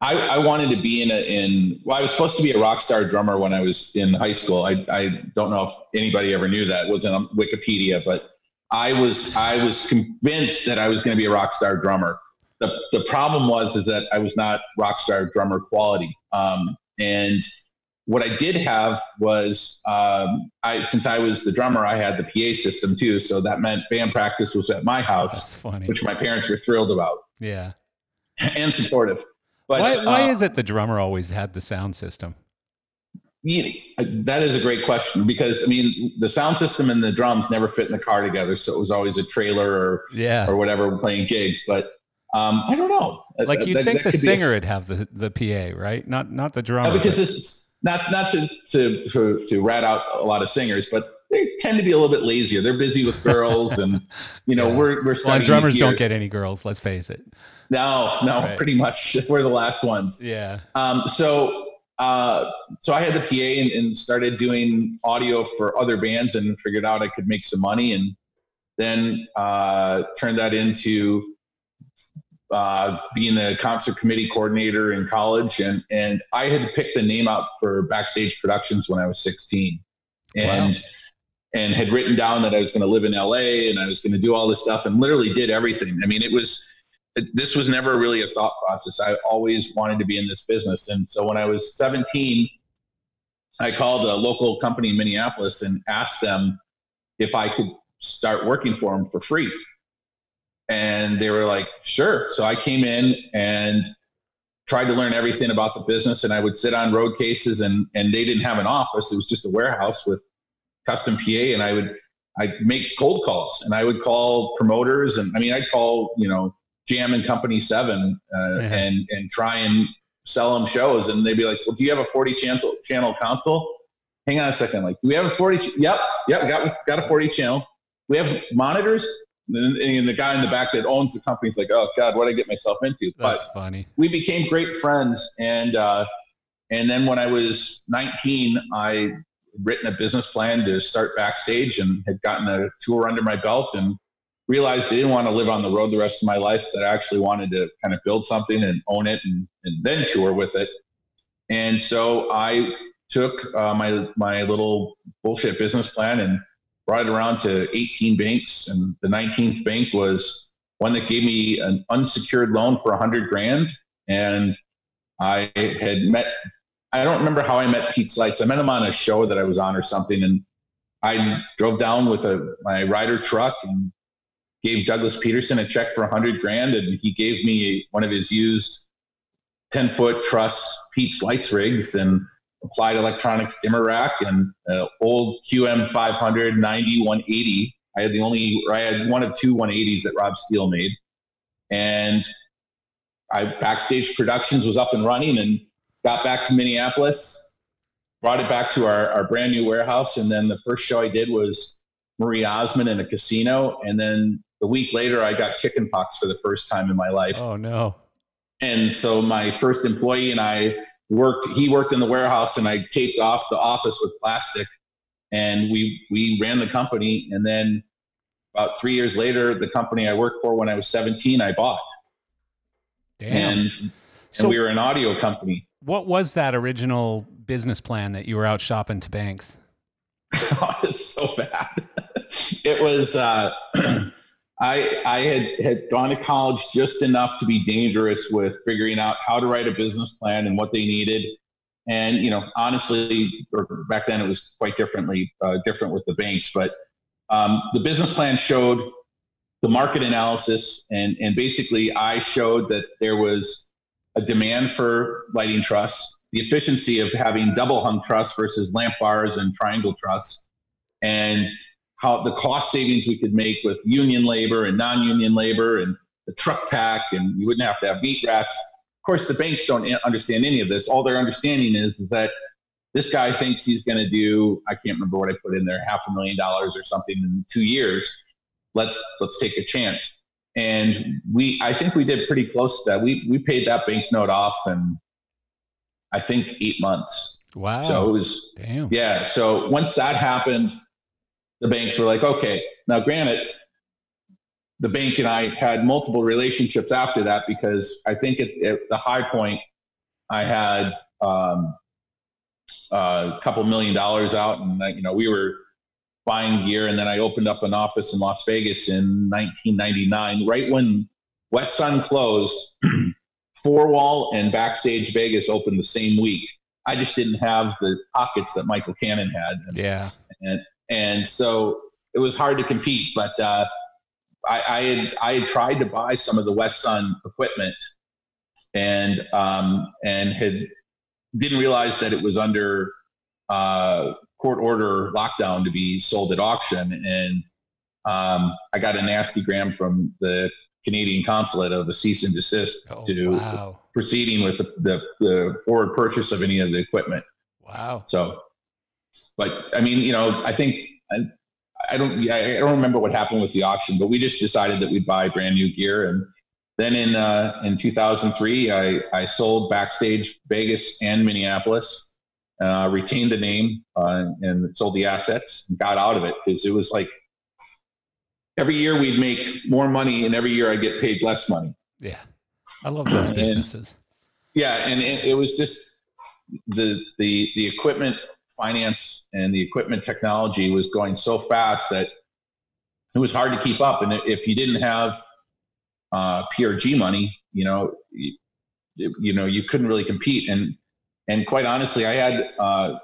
I, I wanted to be in a in well, I was supposed to be a rock star drummer when I was in high school. I I don't know if anybody ever knew that. It wasn't on Wikipedia, but I was I was convinced that I was going to be a rock star drummer. The the problem was is that I was not rock star drummer quality. Um, and what I did have was um, I since I was the drummer, I had the PA system too. So that meant band practice was at my house, which my parents were thrilled about. Yeah, and supportive. But why, why uh, is it the drummer always had the sound system? That is a great question because I mean the sound system and the drums never fit in the car together, so it was always a trailer or yeah or whatever playing gigs. But um, I don't know. Like you think the singer a, would have the, the PA, right? Not not the drummer. because it's not not to, to to to rat out a lot of singers, but they tend to be a little bit lazier. They're busy with girls, and you know yeah. we're we're. Well, drummers don't get any girls. Let's face it. No, no, right. pretty much we're the last ones. Yeah. Um. So. Uh, so I had the PA and, and started doing audio for other bands and figured out I could make some money and then uh, turned that into uh, being the concert committee coordinator in college, and and I had picked the name up for Backstage Productions when I was 16, and wow. and had written down that I was going to live in LA and I was going to do all this stuff, and literally did everything. I mean, it was this was never really a thought process. I always wanted to be in this business, and so when I was 17, I called a local company in Minneapolis and asked them if I could start working for them for free and they were like, sure. So I came in and tried to learn everything about the business. And I would sit on road cases and, and they didn't have an office. It was just a warehouse with custom PA. And I would, I'd make cold calls and I would call promoters. And I mean, I'd call, you know, Jam and Company Seven uh, and, and try and sell them shows. And they'd be like, well, do you have a 40 channel, channel console? Hang on a second. Like, do we have a 40? Yep. Yep. Got, got a 40 channel. We have monitors. And the guy in the back that owns the company is like, "Oh God, what did I get myself into?" That's but funny. We became great friends, and uh, and then when I was 19, I written a business plan to start backstage, and had gotten a tour under my belt, and realized I didn't want to live on the road the rest of my life. That I actually wanted to kind of build something and own it, and, and then tour with it. And so I took uh, my my little bullshit business plan and brought it around to 18 banks, and the 19th bank was one that gave me an unsecured loan for 100 grand. And I had met, I don't remember how I met Pete's Lights. I met him on a show that I was on or something, and I drove down with a my Ryder truck and gave Douglas Peterson a check for 100 grand, and he gave me one of his used 10 foot truss Pete's lights rigs and applied electronics dimmer rack and an old QM 500 90 180. I had the only, I had one of two 180s that Rob Steele made. And I backstage productions was up and running and got back to Minneapolis, brought it back to our, our brand new warehouse. And then the first show I did was Marie Osmond in a casino. And then the week later, I got chickenpox for the first time in my life. Oh, no. And so my first employee and I worked he worked in the warehouse and I taped off the office with plastic and we we ran the company and then about three years later the company I worked for when I was 17 I bought Damn. and so we were an audio company what was that original business plan that you were out shopping to banks oh, it's so bad it was uh I, I had, had gone to college just enough to be dangerous with figuring out how to write a business plan and what they needed. And, you know, honestly, or back then it was quite differently, uh, different with the banks, but um, the business plan showed the market analysis and, and basically I showed that there was a demand for lighting truss, the efficiency of having double hung truss versus lamp bars and triangle truss, and how the cost savings we could make with union labor and non-union labor and the truck pack, and you wouldn't have to have beat rats. Of course, the banks don't understand any of this. All their understanding is is that this guy thinks he's going to do I can't remember what I put in there half a million dollars or something in two years. Let's let's take a chance. And we I think we did pretty close to that. We we paid that bank note off in I think eight months. Wow. So it was damn. Yeah. So once that happened, the banks were like, okay, now granted, the bank and I had multiple relationships after that because I think at, at the high point, I had um, a couple million dollars out, and you know we were buying gear. And then I opened up an office in Las Vegas in 1999, right when West Sun closed. Four Wall and Backstage Vegas opened the same week. I just didn't have the pockets that Michael Cannon had. And, yeah. And and so it was hard to compete. But uh, I, I, had I had tried to buy some of the West Sun equipment, and um, and had didn't realize that it was under uh, court order lockdown to be sold at auction, and um, I got a nasty gram from the Canadian consulate of a cease and desist oh, to wow. proceeding with the, the, the, forward purchase of any of the equipment. Wow. So, but I mean, you know, I think I, I don't I don't remember what happened with the auction, but we just decided that we'd buy brand new gear. And then in uh, in 2003, I I sold Backstage Vegas and Minneapolis, uh, retained the name uh, and sold the assets and got out of it because it was like every year we'd make more money, and every year I get paid less money. Yeah, I love those businesses. And, yeah, and it, it was just the the the equipment finance and the equipment technology was going so fast that it was hard to keep up. And if you didn't have uh, PRG money, you know, you, you, know, you couldn't really compete. And and quite honestly, I had uh,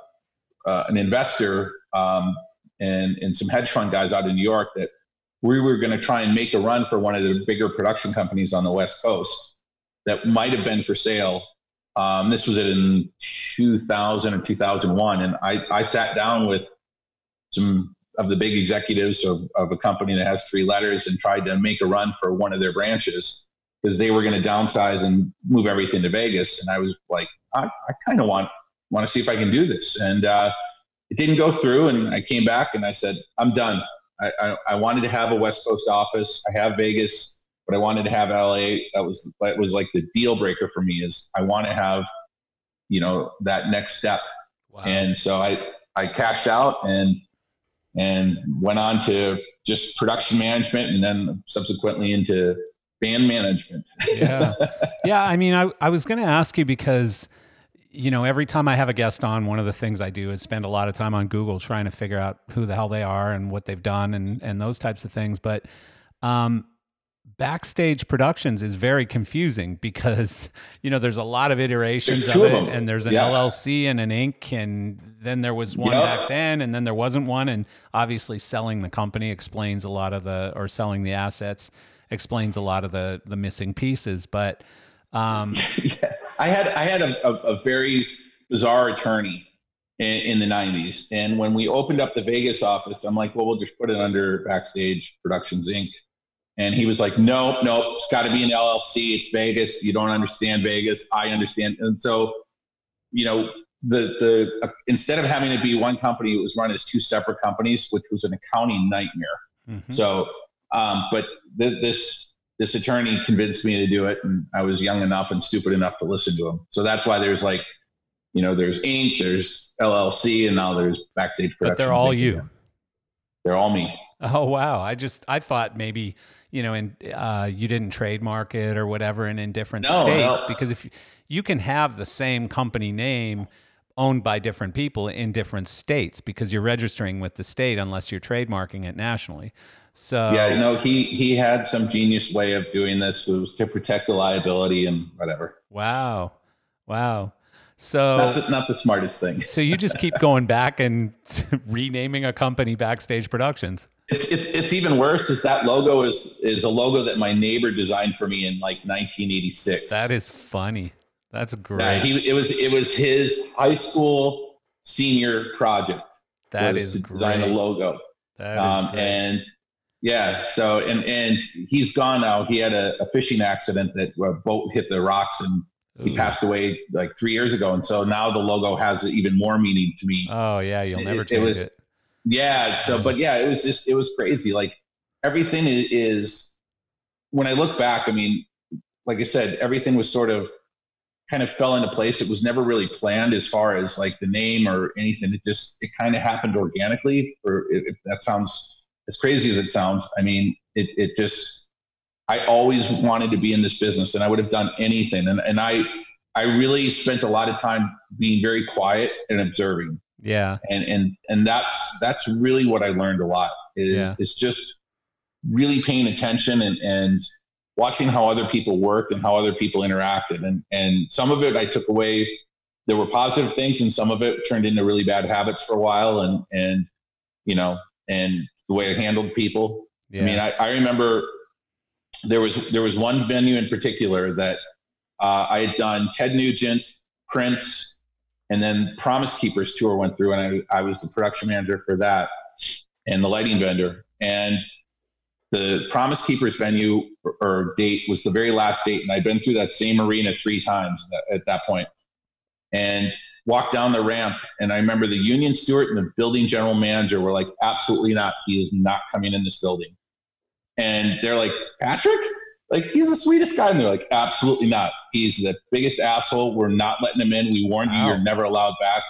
uh, an investor um, and and some hedge fund guys out in New York that we were going to try and make a run for one of the bigger production companies on the West Coast that might have been for sale um, this was in 2000 or 2001, and I, I sat down with some of the big executives of, of a company that has three letters and tried to make a run for one of their branches because they were going to downsize and move everything to Vegas. And I was like, I, I kind of want want to see if I can do this. And uh, it didn't go through. And I came back and I said, I'm done. I, I, I wanted to have a West Coast office. I have Vegas but I wanted to have LA. That was that was like the deal breaker for me. Is I want to have, you know, that next step. Wow. And so I I cashed out and and went on to just production management and then subsequently into band management. yeah. Yeah. I mean, I, I was going to ask you because, you know, every time I have a guest on, one of the things I do is spend a lot of time on Google trying to figure out who the hell they are and what they've done and, and those types of things. But, um, backstage productions is very confusing because you know there's a lot of iterations of it of and there's an yeah. llc and an inc and then there was one yep. back then and then there wasn't one and obviously selling the company explains a lot of the or selling the assets explains a lot of the the missing pieces but um yeah. i had i had a, a, a very bizarre attorney in, in the 90s and when we opened up the vegas office i'm like well we'll just put it under backstage productions inc and he was like, nope, nope, it's got to be an LLC. It's Vegas. You don't understand Vegas. I understand. And so, you know, the the uh, instead of having to be one company, it was run as two separate companies, which was an accounting nightmare. Mm-hmm. So, um, but th- this this attorney convinced me to do it, and I was young enough and stupid enough to listen to him. So that's why there's like, you know, there's Inc., there's LLC, and now there's Backstage Production. But they're all you. They're all me. Oh wow! I just I thought maybe you know, and uh, you didn't trademark it or whatever, and in different no, states, no. because if you, you can have the same company name owned by different people in different states because you're registering with the state unless you're trademarking it nationally. So yeah, no, he he had some genius way of doing this. It was to protect the liability and whatever. Wow, wow. So not the, not the smartest thing. so you just keep going back and renaming a company Backstage Productions. It's, it's it's even worse. Is that logo is is a logo that my neighbor designed for me in like 1986. That is funny. That's great. Yeah, he it was it was his high school senior project. That is to great. design a logo. That um, great. and yeah, so and and he's gone now. He had a, a fishing accident that a boat hit the rocks and Ooh. he passed away like three years ago. And so now the logo has even more meaning to me. Oh yeah, you'll never it, change it. Was, it yeah. So, but yeah, it was just, it was crazy. Like everything is, when I look back, I mean, like I said, everything was sort of kind of fell into place. It was never really planned as far as like the name or anything. It just, it kind of happened organically, or if that sounds as crazy as it sounds. I mean, it, it just, I always wanted to be in this business and I would have done anything. And, and I, I really spent a lot of time being very quiet and observing. Yeah. And and and that's that's really what I learned a lot. Is Yeah. it's just really paying attention and and watching how other people worked and how other people interacted. And and some of it I took away there were positive things and some of it turned into really bad habits for a while and and you know and the way I handled people. Yeah. I mean, I, I remember there was there was one venue in particular that uh, I had done Ted Nugent, Prince, and then Promise Keepers tour went through, and I, I was the production manager for that and the lighting vendor. And the Promise Keepers venue or, or date was the very last date, and I'd been through that same arena three times at, at that point. And walked down the ramp, and I remember the union steward and the building general manager were like, "Absolutely not! He is not coming in this building." And they're like, "Patrick." Like he's the sweetest guy, and they're like, absolutely not. He's the biggest asshole. We're not letting him in. We warned you, Wow. you're never allowed back.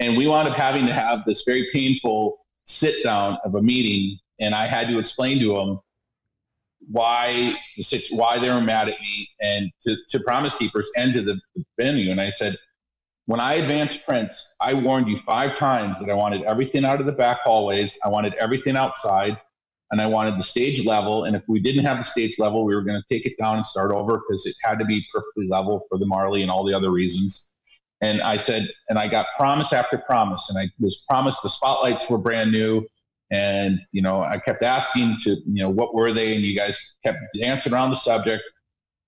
And we wound up having to have this very painful sit down of a meeting, and I had to explain to him why the why they were mad at me, and to, to Promise Keepers and to the, the venue. And I said, when I advanced Prince, I warned you five times that I wanted everything out of the back hallways. I wanted everything outside and I wanted the stage level. And if we didn't have the stage level, we were going to take it down and start over because it had to be perfectly level for the Marley and all the other reasons. And I said, and I got promise after promise, and I was promised the spotlights were brand new. And you know, I kept asking to, you know, what were they? And you guys kept dancing around the subject,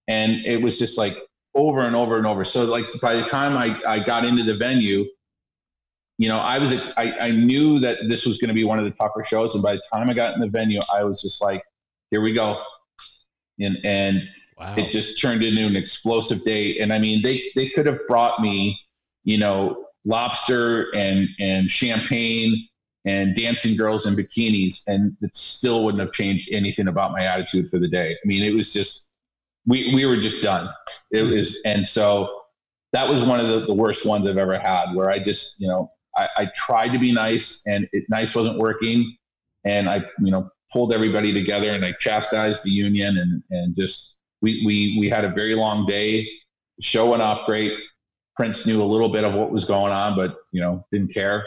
and it was just like over and over and over. So like by the time I, I got into the venue, you know, I was I, I knew that this was going to be one of the tougher shows, and by the time I got in the venue, I was just like, here we go, and and wow. it just turned into an explosive day. And I mean, they they could have brought me, you know, lobster and and champagne and dancing girls in bikinis, and it still wouldn't have changed anything about my attitude for the day. I mean, it was just we we were just done. It hmm. was, and so that was one of the, the worst ones I've ever had, where I just you know I, I tried to be nice, and it, nice wasn't working, and I you know pulled everybody together and I chastised the union and and just we we we had a very long day. Show went off great. Prince knew a little bit of what was going on, but you know didn't care.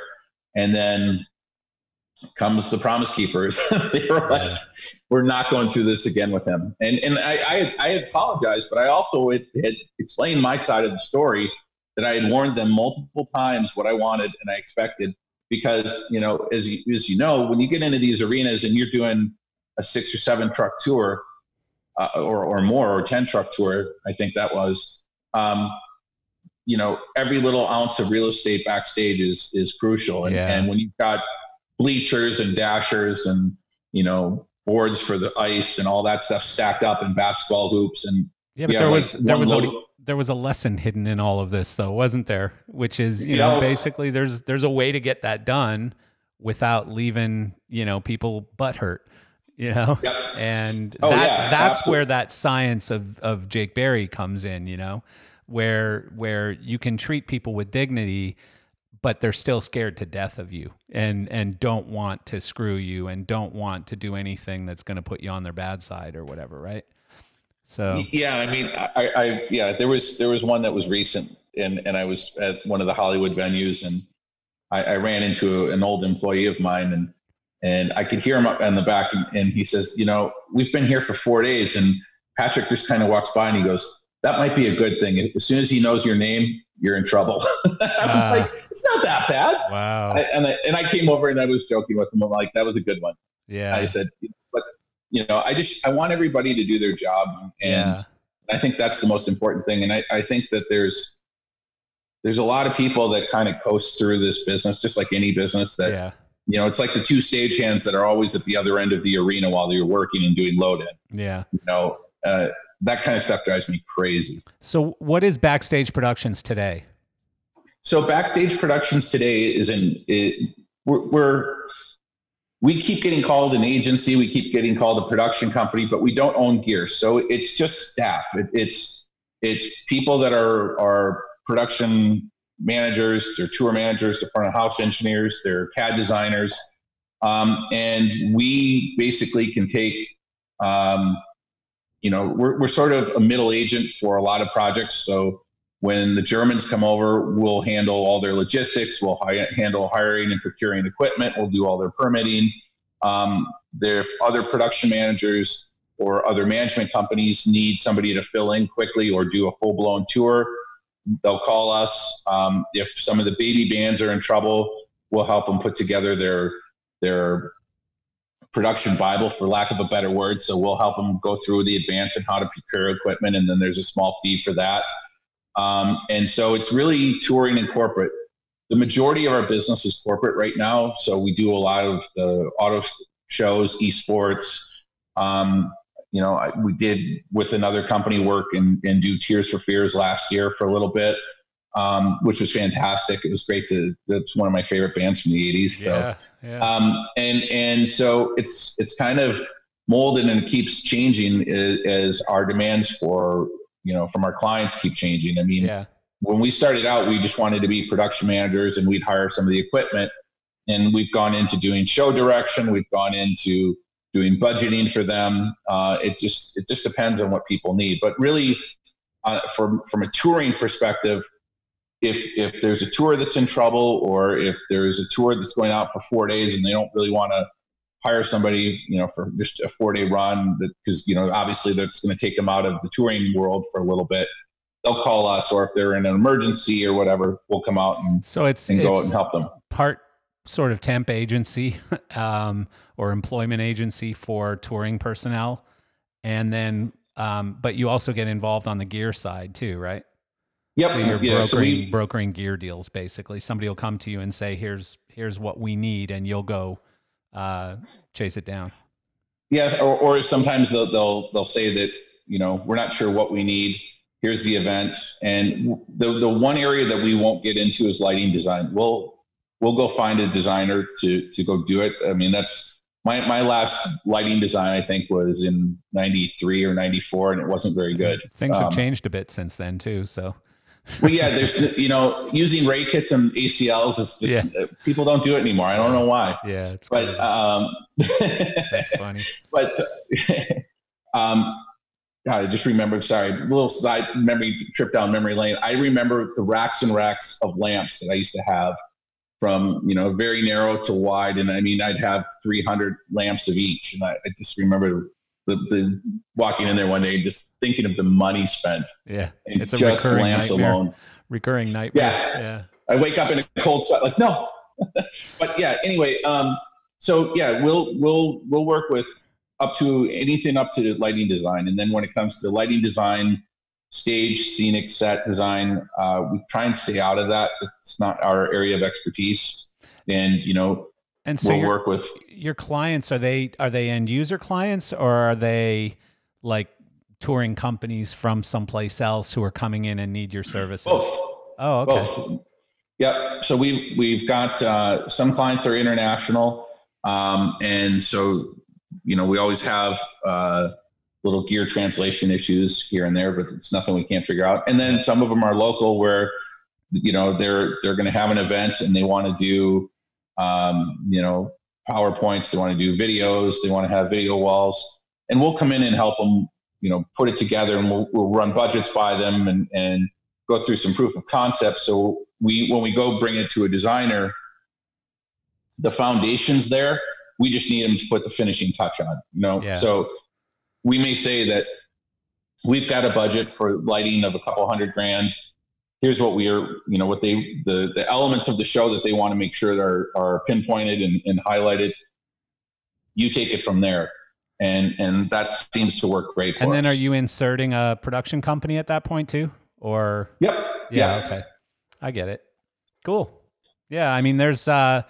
And then comes the Promise Keepers. they were like, "We're not going through this again with him." And and I I, I apologized, but I also had, had explained my side of the story that I had warned them multiple times what I wanted and I expected because you know as you, as you know when you get into these arenas and you're doing a six or seven truck tour uh, or or more or ten truck tour I think that was um, you know every little ounce of real estate backstage is is crucial and, Yeah. and when you've got bleachers and dashers and you know boards for the ice and all that stuff stacked up in basketball hoops and yeah, but yeah, there like was there was a there was a lesson hidden in all of this though, wasn't there? Which is, you know, basically there's there's a way to get that done without leaving, you know, people butt hurt. You know? And Oh, that yeah, that's absolutely. where that science of of Jake Berry comes in, you know, where where you can treat people with dignity but they're still scared to death of you and and don't want to screw you and don't want to do anything that's going to put you on their bad side or whatever, right? So Yeah, I mean, I, I, yeah, there was there was one that was recent, and and I was at one of the Hollywood venues, and I, I ran into an old employee of mine, and and I could hear him up in the back, and, and he says, you know, we've been here for four days, and Patrick just kind of walks by, and he goes, that might be a good thing. As soon as he knows your name, you're in trouble. I was Ah. like, it's not that bad. wow. I, and I, and I came over and I was joking with him. I'm like, that was a good one. yeah. I said, you know, I just I want everybody to do their job, and Yeah. I think that's the most important thing. And I, I think that there's there's a lot of people that kind of coast through this business, just like any business. That yeah. you know, it's like the two stagehands that are always at the other end of the arena while you're working and doing load in. Yeah. You know, uh, that kind of stuff drives me crazy. So what is Backstage Productions today? So backstage productions today is in it, we're, we're we keep getting called an agency, we keep getting called a production company, but we don't own gear. So it's just staff. It, it's it's people that are are production managers, they're tour managers, they're front of house engineers, they're CAD designers, um, and we basically can take. Um, you know, we're, we're sort of a middle agent for a lot of projects. So when the Germans come over, we'll handle all their logistics. We'll hi- handle hiring and procuring equipment. We'll do all their permitting. Um, if other production managers or other management companies need somebody to fill in quickly or do a full blown tour, they'll call us. Um, if some of the baby bands are in trouble, we'll help them put together their their production bible for lack of a better word so we'll help them go through the advance and how to procure equipment and then there's a small fee for that um, and so it's really touring and corporate. The majority of our business is corporate right now. So we do a lot of the auto shows, esports. Um, you know, I, we did with another company work and, and do Tears for Fears last year for a little bit, um, which was fantastic. It was great to. That's one of my favorite bands from the '80s. So, yeah, yeah. Um, and and so it's it's kind of molded and it keeps changing as, as our demands for you know from our clients keep changing. I mean, yeah. when we started out, we just wanted to be production managers and we'd hire some of the equipment. And we've gone into doing show direction. We've gone into doing budgeting for them. Uh, it just it just depends on what people need. But really, uh, from from a touring perspective, if if there's a tour that's in trouble, or if there's a tour that's going out for four days and they don't really want to hire somebody, you know, for just a four day run because, you know, obviously that's going to take them out of the touring world for a little bit. They'll call us, or if they're in an emergency or whatever, we'll come out and so it's and go out and help them. Part sort of temp agency um, or employment agency for touring personnel, and then um, but you also get involved on the gear side too, right? Yep. So you're yeah, brokering so we, brokering gear deals basically. Somebody will come to you and say, "Here's here's what we need," and you'll go uh, chase it down. Yes, or, or sometimes they'll, they'll they'll say that you know we're not sure what we need. Here's the event, and the the one area that we won't get into is lighting design. We'll we'll go find a designer to to go do it. I mean that's my my last lighting design I think was in '93 or '94, and it wasn't very good. Things um, have changed a bit since then too. So well, yeah, there's you know using ray kits and ACLs is just, yeah. People don't do it anymore. I don't know why. Yeah, it's but um, that's funny. But um, God, I just remembered. Sorry, little side memory trip down memory lane. I remember the racks and racks of lamps that I used to have, from you know very narrow to wide, and I mean I'd have 300 lamps of each, and I, I just remember the, the walking in there one day, just thinking of the money spent. Yeah, it's a just recurring lamps nightmare. alone. Recurring nightmare. Yeah, yeah. I wake up in a cold sweat, like no. but yeah, anyway, um, so yeah, we'll we'll we'll work with up to anything up to lighting design, and then when it comes to lighting design, stage, scenic set design, uh, we try and stay out of that. It's not our area of expertise, and you know and so we'll work with your clients. Are they are they end user clients or are they like touring companies from someplace else who are coming in and need your services? Both. Oh, okay. Both. Yep. So we we've got uh, some clients are international, um, and so you know we always have uh, little gear translation issues here and there, but it's nothing we can't figure out. And then some of them are local, where you know they're they're going to have an event and they want to do um, you know, PowerPoints. They want to do videos. They want to have video walls, and we'll come in and help them. You know, put it together, and we'll, we'll run budgets by them and and go through some proof of concept. So we when we go bring it to a designer, the foundation's there. We just need them to put the finishing touch on. You know, yeah. so we may say that we've got a budget for lighting of a couple hundred grand here's what we are, you know, what they, the, the elements of the show that they want to make sure they are, are pinpointed and, and highlighted. You take it from there. And, and that seems to work great. and then us. are you inserting a production company at that point too? Or, yep. Yeah, yeah. Okay. I get it. Cool. Yeah. I mean, there's, uh,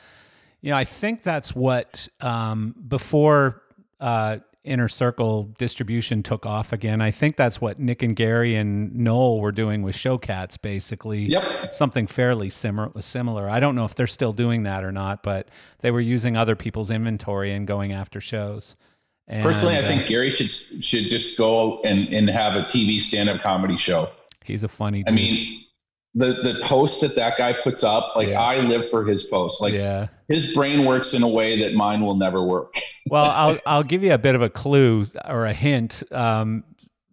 you know, I think that's what, um, before, uh, inner circle distribution took off again. I think that's what Nick and Gary and Noel were doing with Showcats, basically. Yep. Something fairly similar. Similar. I don't know if they're still doing that or not, but they were using other people's inventory and going after shows. And, Personally, I uh, think Gary should should just go and, and have a TV stand up comedy show. He's a funny. Dude. I mean, the the posts that that guy puts up, like yeah. I live for his posts. Like yeah. his brain works in a way that mine will never work. well, I'll I'll give you a bit of a clue or a hint. Um,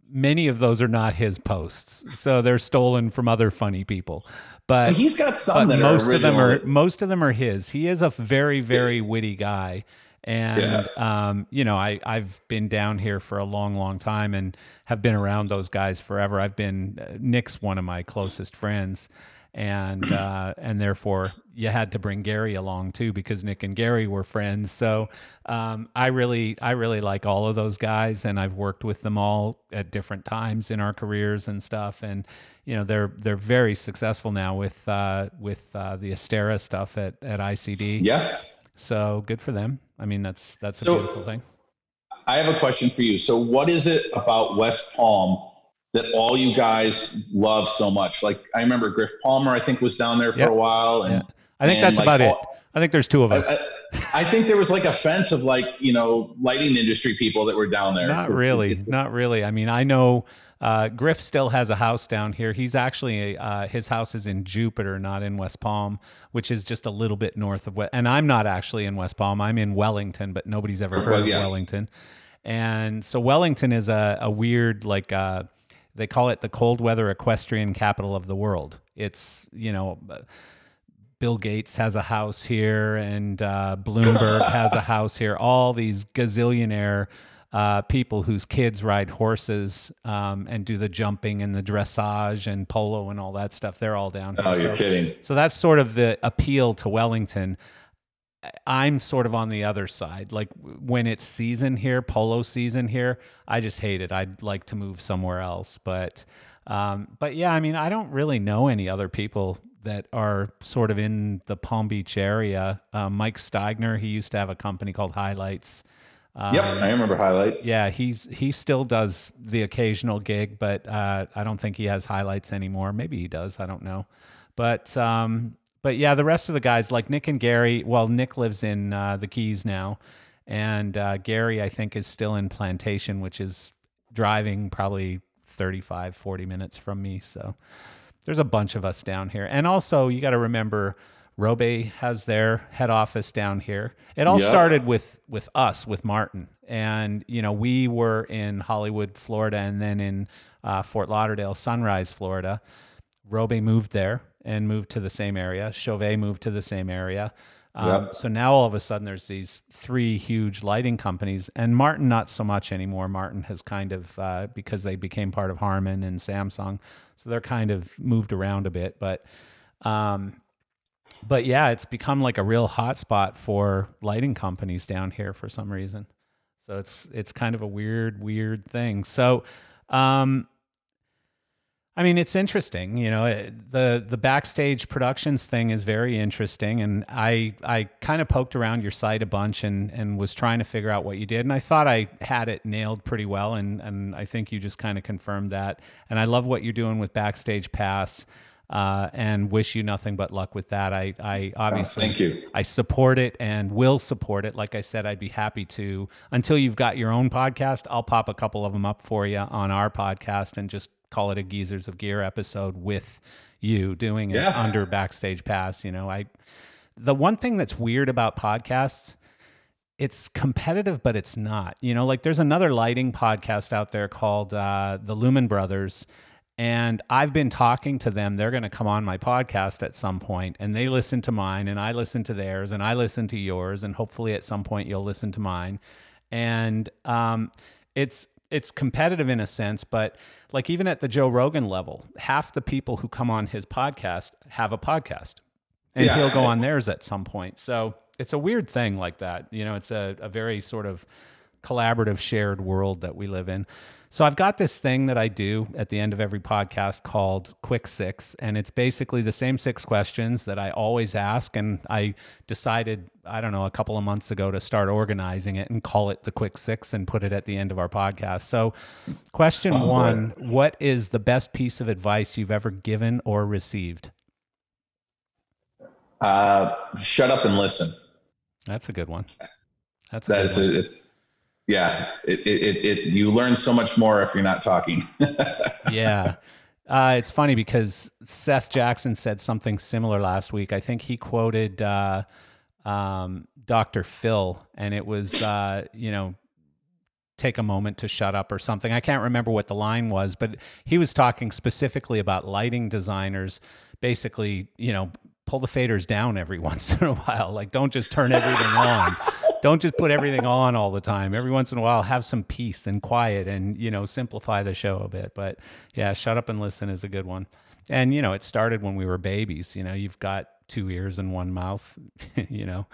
many of those are not his posts, so they're stolen from other funny people. But he's got some that most are of them are most of them are his. He is a very very witty guy, and um, you know I I've been down here for a long long time and have been around those guys forever. I've been uh, Nick's one of my closest friends, and uh, and therefore you had to bring Gary along too because Nick and Gary were friends. So um, I really I really like all of those guys, and I've worked with them all at different times in our careers and stuff. And you know they're they're very successful now with uh, with uh, the Astera stuff at at ICD. Yeah. So good for them. I mean that's that's a So- beautiful thing. I have a question for you. So, what is it about West Palm that all you guys love so much? Like, I remember Griff Palmer, I think, was down there for Yep. a while, and Yeah. I think and, that's like, about it. I think there's two of us. I, I think there was like a fence of like you know lighting industry people that were down there. Not really. Not really. I mean, I know uh, Griff still has a house down here. He's actually uh, his house is in Jupiter, not in West Palm, which is just a little bit north of. West, and I'm not actually in West Palm. I'm in Wellington, but nobody's ever heard Well, of yeah. Wellington. And so Wellington is a, a weird like uh, they call it the cold weather equestrian capital of the world. It's you know. Bill Gates has a house here, and uh, Bloomberg has a house here. All these gazillionaire uh, people whose kids ride horses um, and do the jumping and the dressage and polo and all that stuff. They're all down here. Oh, you're so, kidding. so that's sort of the appeal to Wellington. I'm sort of on the other side. Like when it's season here, polo season here, I just hate it. I'd like to move somewhere else. But, um, but yeah, I mean, I don't really know any other people that are sort of in the Palm Beach area. Uh, Mike Steigner, he used to have a company called Highlights. Um, yep, I remember highlights. yeah, he's he still does the occasional gig, but uh, I don't think he has highlights anymore. Maybe he does. I don't know. But um, but yeah, the rest of the guys like Nick and Gary. Well, Nick lives in uh, the Keys now, and uh, Gary I think is still in Plantation, which is driving probably 35, 40 minutes from me. So there's a bunch of us down here, and also you got to remember. Robe has their head office down here. It all Yeah. started with with us, with Martin, and you know we were in Hollywood, Florida, and then in uh, Fort Lauderdale, Sunrise, Florida. Robe moved there and moved to the same area. Chauvet moved to the same area. Um, Yep. So now all of a sudden there's these three huge lighting companies, and Martin not so much anymore. Martin has kind of uh, because they became part of Harman and Samsung, so they're kind of moved around a bit. But um, but yeah, it's become like a real hotspot for lighting companies down here for some reason. So it's it's kind of a weird weird thing. So um I mean, it's interesting, you know. It, the The backstage productions thing is very interesting, and I I kind of poked around your site a bunch and and was trying to figure out what you did, and I thought I had it nailed pretty well, and and I think you just kind of confirmed that. And I love what you're doing with Backstage Pass, uh, and wish you nothing but luck with that. I I obviously thank you. I support it and will support it. Like I said, I'd be happy to until you've got your own podcast. I'll pop a couple of them up for you on our podcast and just call it a Geezers of Gear episode with you doing it Yeah. under Backstage Pass. You know, I the one thing that's weird about podcasts it's competitive, but it's not. You know, like there's another lighting podcast out there called uh, the Lumen Brothers, and I've been talking to them. They're going to come on my podcast at some point, and they listen to mine, and I listen to theirs, and I listen to yours, and hopefully at some point you'll listen to mine. And um, it's it's competitive in a sense, but like even at the Joe Rogan level, half the people who come on his podcast have a podcast and Yeah. he'll go on theirs at some point. So it's a weird thing like that. You know, it's a, a very sort of collaborative, shared world that we live in. So I've got this thing that I do at the end of every podcast called Quick Six, and it's basically the same six questions that I always ask. And I decided, I don't know, a couple of months ago to start organizing it and call it the Quick Six and put it at the end of our podcast. So, question Oh, boy. one What is the best piece of advice you've ever given or received? Uh, shut up and listen. That's a good one. That's a good That's one. it. Yeah, it, it, it, you learn so much more if you're not talking. yeah. Uh, it's funny because Seth Jackson said something similar last week. I think he quoted uh, um, Dr. Phil, and it was, uh, you know, take a moment to shut up or something. I can't remember what the line was, but he was talking specifically about lighting designers basically, you know, pull the faders down every once in a while. Like don't just turn everything on. Don't just put everything on all the time. Every once in a while have some peace and quiet and, you know, simplify the show a bit. But yeah, shut up and listen is a good one. And you know, it started when we were babies, you know, you've got two ears and one mouth, you know.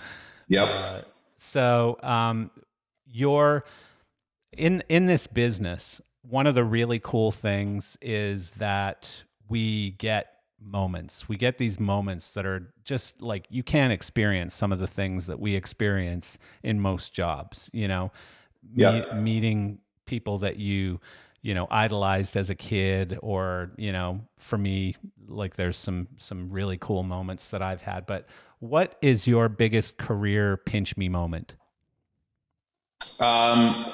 Yep. Uh, so, um, you're in in this business. One of the really cool things is that we get moments. We get these moments that are just like you can't experience some of the things that we experience in most jobs. You know. Me- meeting people that you you know idolized as a kid or you know for me like there's some some really cool moments that I've had but what is your biggest career pinch me moment um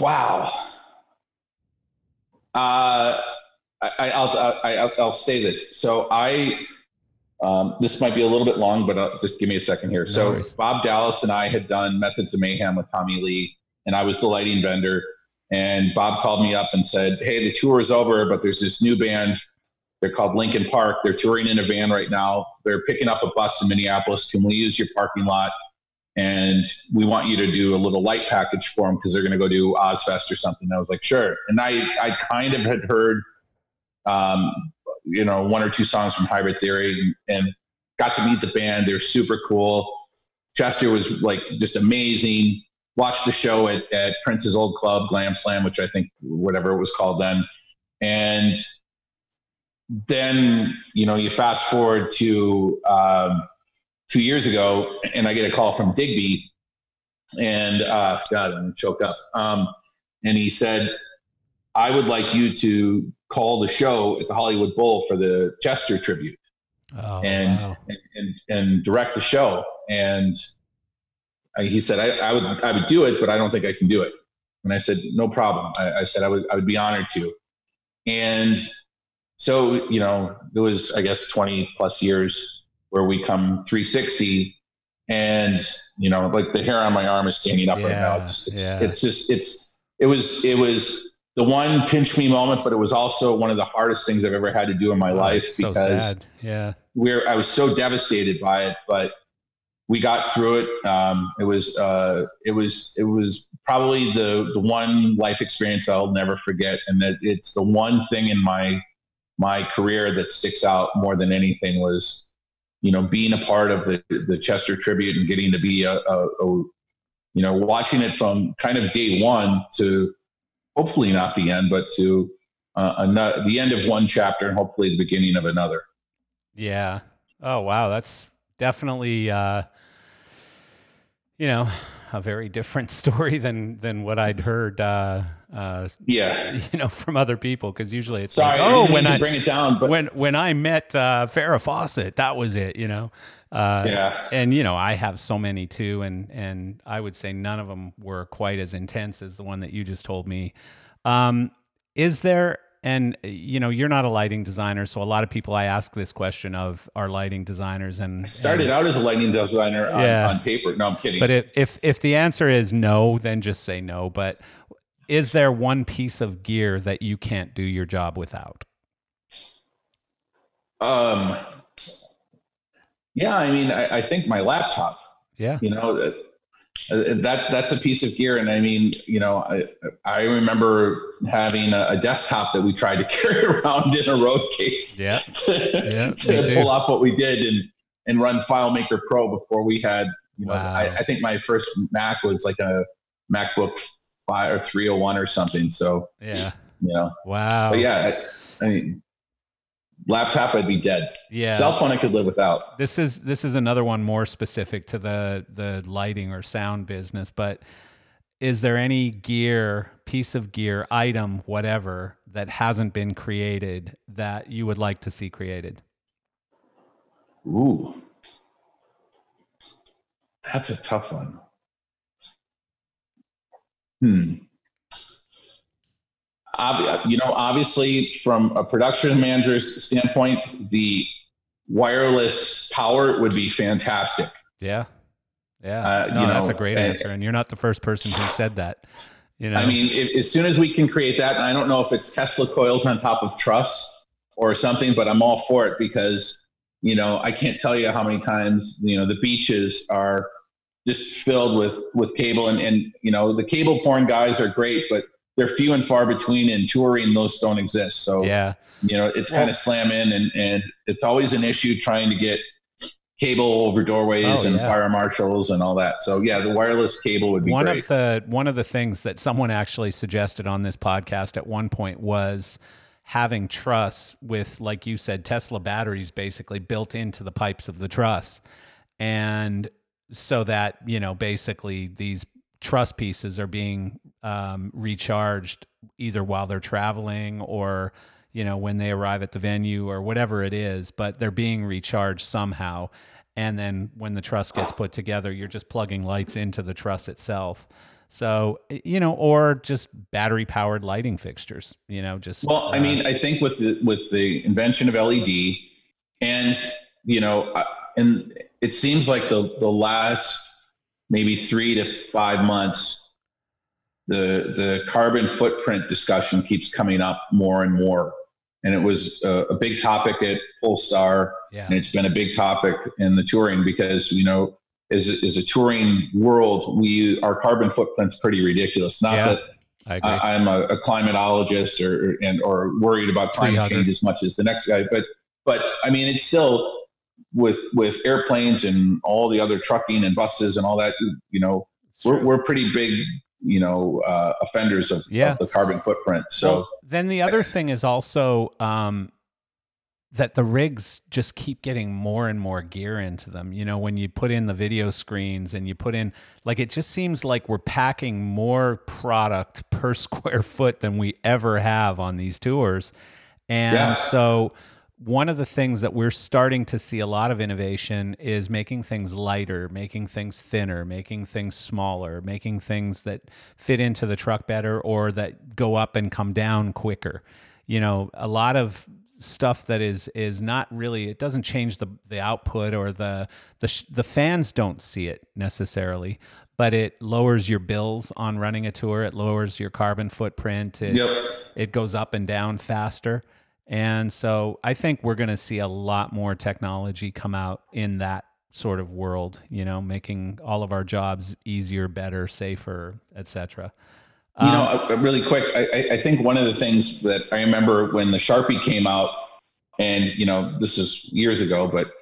wow uh I, I'll, I, will say this. So I, um, this might be a little bit long, but I'll, just give me a second here. No so worries. Bob Dallas and I had done Methods of Mayhem with Tommy Lee, and I was the lighting vendor. And Bob called me up and said, "Hey, the tour is over, but there's this new band. They're called Linkin Park. They're touring in a van right now. They're picking up a bus in Minneapolis. Can we use your parking lot? And we want you to do a little light package for them because they're going to go do Ozzfest or something." And I was like, "Sure." And I I kind of had heard, um, you know, one or two songs from Hybrid Theory and, got to meet the band. They're super cool. Chester was like just amazing watched the show at, at Prince's old club, Glam Slam, which I think whatever it was called then. And then, you know, you fast forward to um, two years ago, and I get a call from Digby, and uh, God, I'm choked up. Um, and he said, I would like you to call the show at the Hollywood Bowl for the Chester tribute. Oh, and, wow. and, and and direct the show. And he said, I, I, would, I would do it, but I don't think I can do it. And I said, no problem. I, I said, I would, I would be honored to. And so, you know, it was, I guess, 20 plus years where we come 360 and, you know, like the hair on my arm is standing up yeah, right now. It's, it's, yeah. it's just, it's, it was, it was the one pinch me moment, but it was also one of the hardest things I've ever had to do in my oh, life because so yeah, we're, I was so devastated by it, but we got through it. Um, it was uh, it was it was probably the the one life experience I'll never forget, and that it's the one thing in my my career that sticks out more than anything was you know being a part of the the Chester tribute and getting to be a, a, a you know watching it from kind of day one to hopefully not the end, but to uh, another, the end of one chapter and hopefully the beginning of another. Yeah. Oh wow, that's definitely uh, you know a very different story than than what I'd heard. Uh, uh, yeah, you know, from other people because usually it's sorry. Like, oh, when I bring it down, but when when I met uh, Farrah Fawcett, that was it. You know. Uh, yeah. And you know, I have so many too, and and I would say none of them were quite as intense as the one that you just told me. Um, is there and you know, you're not a lighting designer, so a lot of people I ask this question of are lighting designers. And I started and, out as a lighting designer on, yeah. on paper. No, I'm kidding. But if, if if the answer is no, then just say no. But is there one piece of gear that you can't do your job without? Um. Yeah, I mean, I, I think my laptop. Yeah. You know, uh, that that's a piece of gear and i mean you know i i remember having a, a desktop that we tried to carry around in a road case yeah to, yeah, to pull off what we did and and run filemaker pro before we had you know wow. I, I, think my first mac was like a macbook 5 or 301 or something so yeah you know wow but yeah I, I mean laptop i'd be dead. Yeah. Cell phone i could live without. This is this is another one more specific to the the lighting or sound business but is there any gear piece of gear item whatever that hasn't been created that you would like to see created? Ooh. That's a tough one. Hmm you know, obviously, from a production manager's standpoint, the wireless power would be fantastic. Yeah. Yeah. Uh, no, you know, that's a great answer. And you're not the first person who said that. You know, I mean, if, as soon as we can create that, and I don't know if it's Tesla coils on top of truss or something, but I'm all for it because, you know, I can't tell you how many times, you know, the beaches are just filled with, with cable and, and, you know, the cable porn guys are great, but they're few and far between in touring. Those don't exist. So, yeah, you know, it's kind of slam in and, and it's always an issue trying to get cable over doorways Oh, and yeah. fire marshals and all that. So yeah, the wireless cable would be one great. of the one of the things that someone actually suggested on this podcast at one point was having truss with like you said tesla batteries basically built into the pipes of the truss and so that you know basically these truss pieces are being um, recharged either while they're traveling or you know when they arrive at the venue or whatever it is but they're being recharged somehow. And then when the truss gets put together you're just plugging lights into the truss itself. So you know or just battery powered lighting fixtures you know just Well, I uh, mean, I think with the with the invention of LED, and you know, and it seems like the the last maybe three to five months, the the carbon footprint discussion keeps coming up more and more, and it was a, a big topic at Pollstar, yeah and it's been a big topic in the touring because you know. As, a- as a touring world, we our carbon footprint's pretty ridiculous. Not Yeah. that i I'm a, a climatologist or and or worried about climate change as much as the next guy. But but I mean, it's still with with airplanes and all the other trucking and buses and all that. You know, we're we're pretty big. You know, uh, offenders of, Yeah. of the carbon footprint. So Well, then the other thing is also um, that the rigs just keep getting more and more gear into them. You know, when you put in the video screens and you put in, like, it just seems like we're packing more product per square foot than we ever have on these tours. And Yeah. so, one of the things that we're starting to see a lot of innovation is making things lighter, making things thinner, making things smaller, making things that fit into the truck better or that go up and come down quicker. You know, a lot of stuff that is is not really it doesn't change the the output or the the sh- the fans don't see it necessarily but it lowers your bills on running a tour it lowers your carbon footprint it, Yep. it goes up and down faster and so i think we're going to see a lot more technology come out in that sort of world you know making all of our jobs easier better safer etc You know, uh, really quick, I, I- I think one of the things that I remember when the Sharpie came out, and you know, this is years ago, but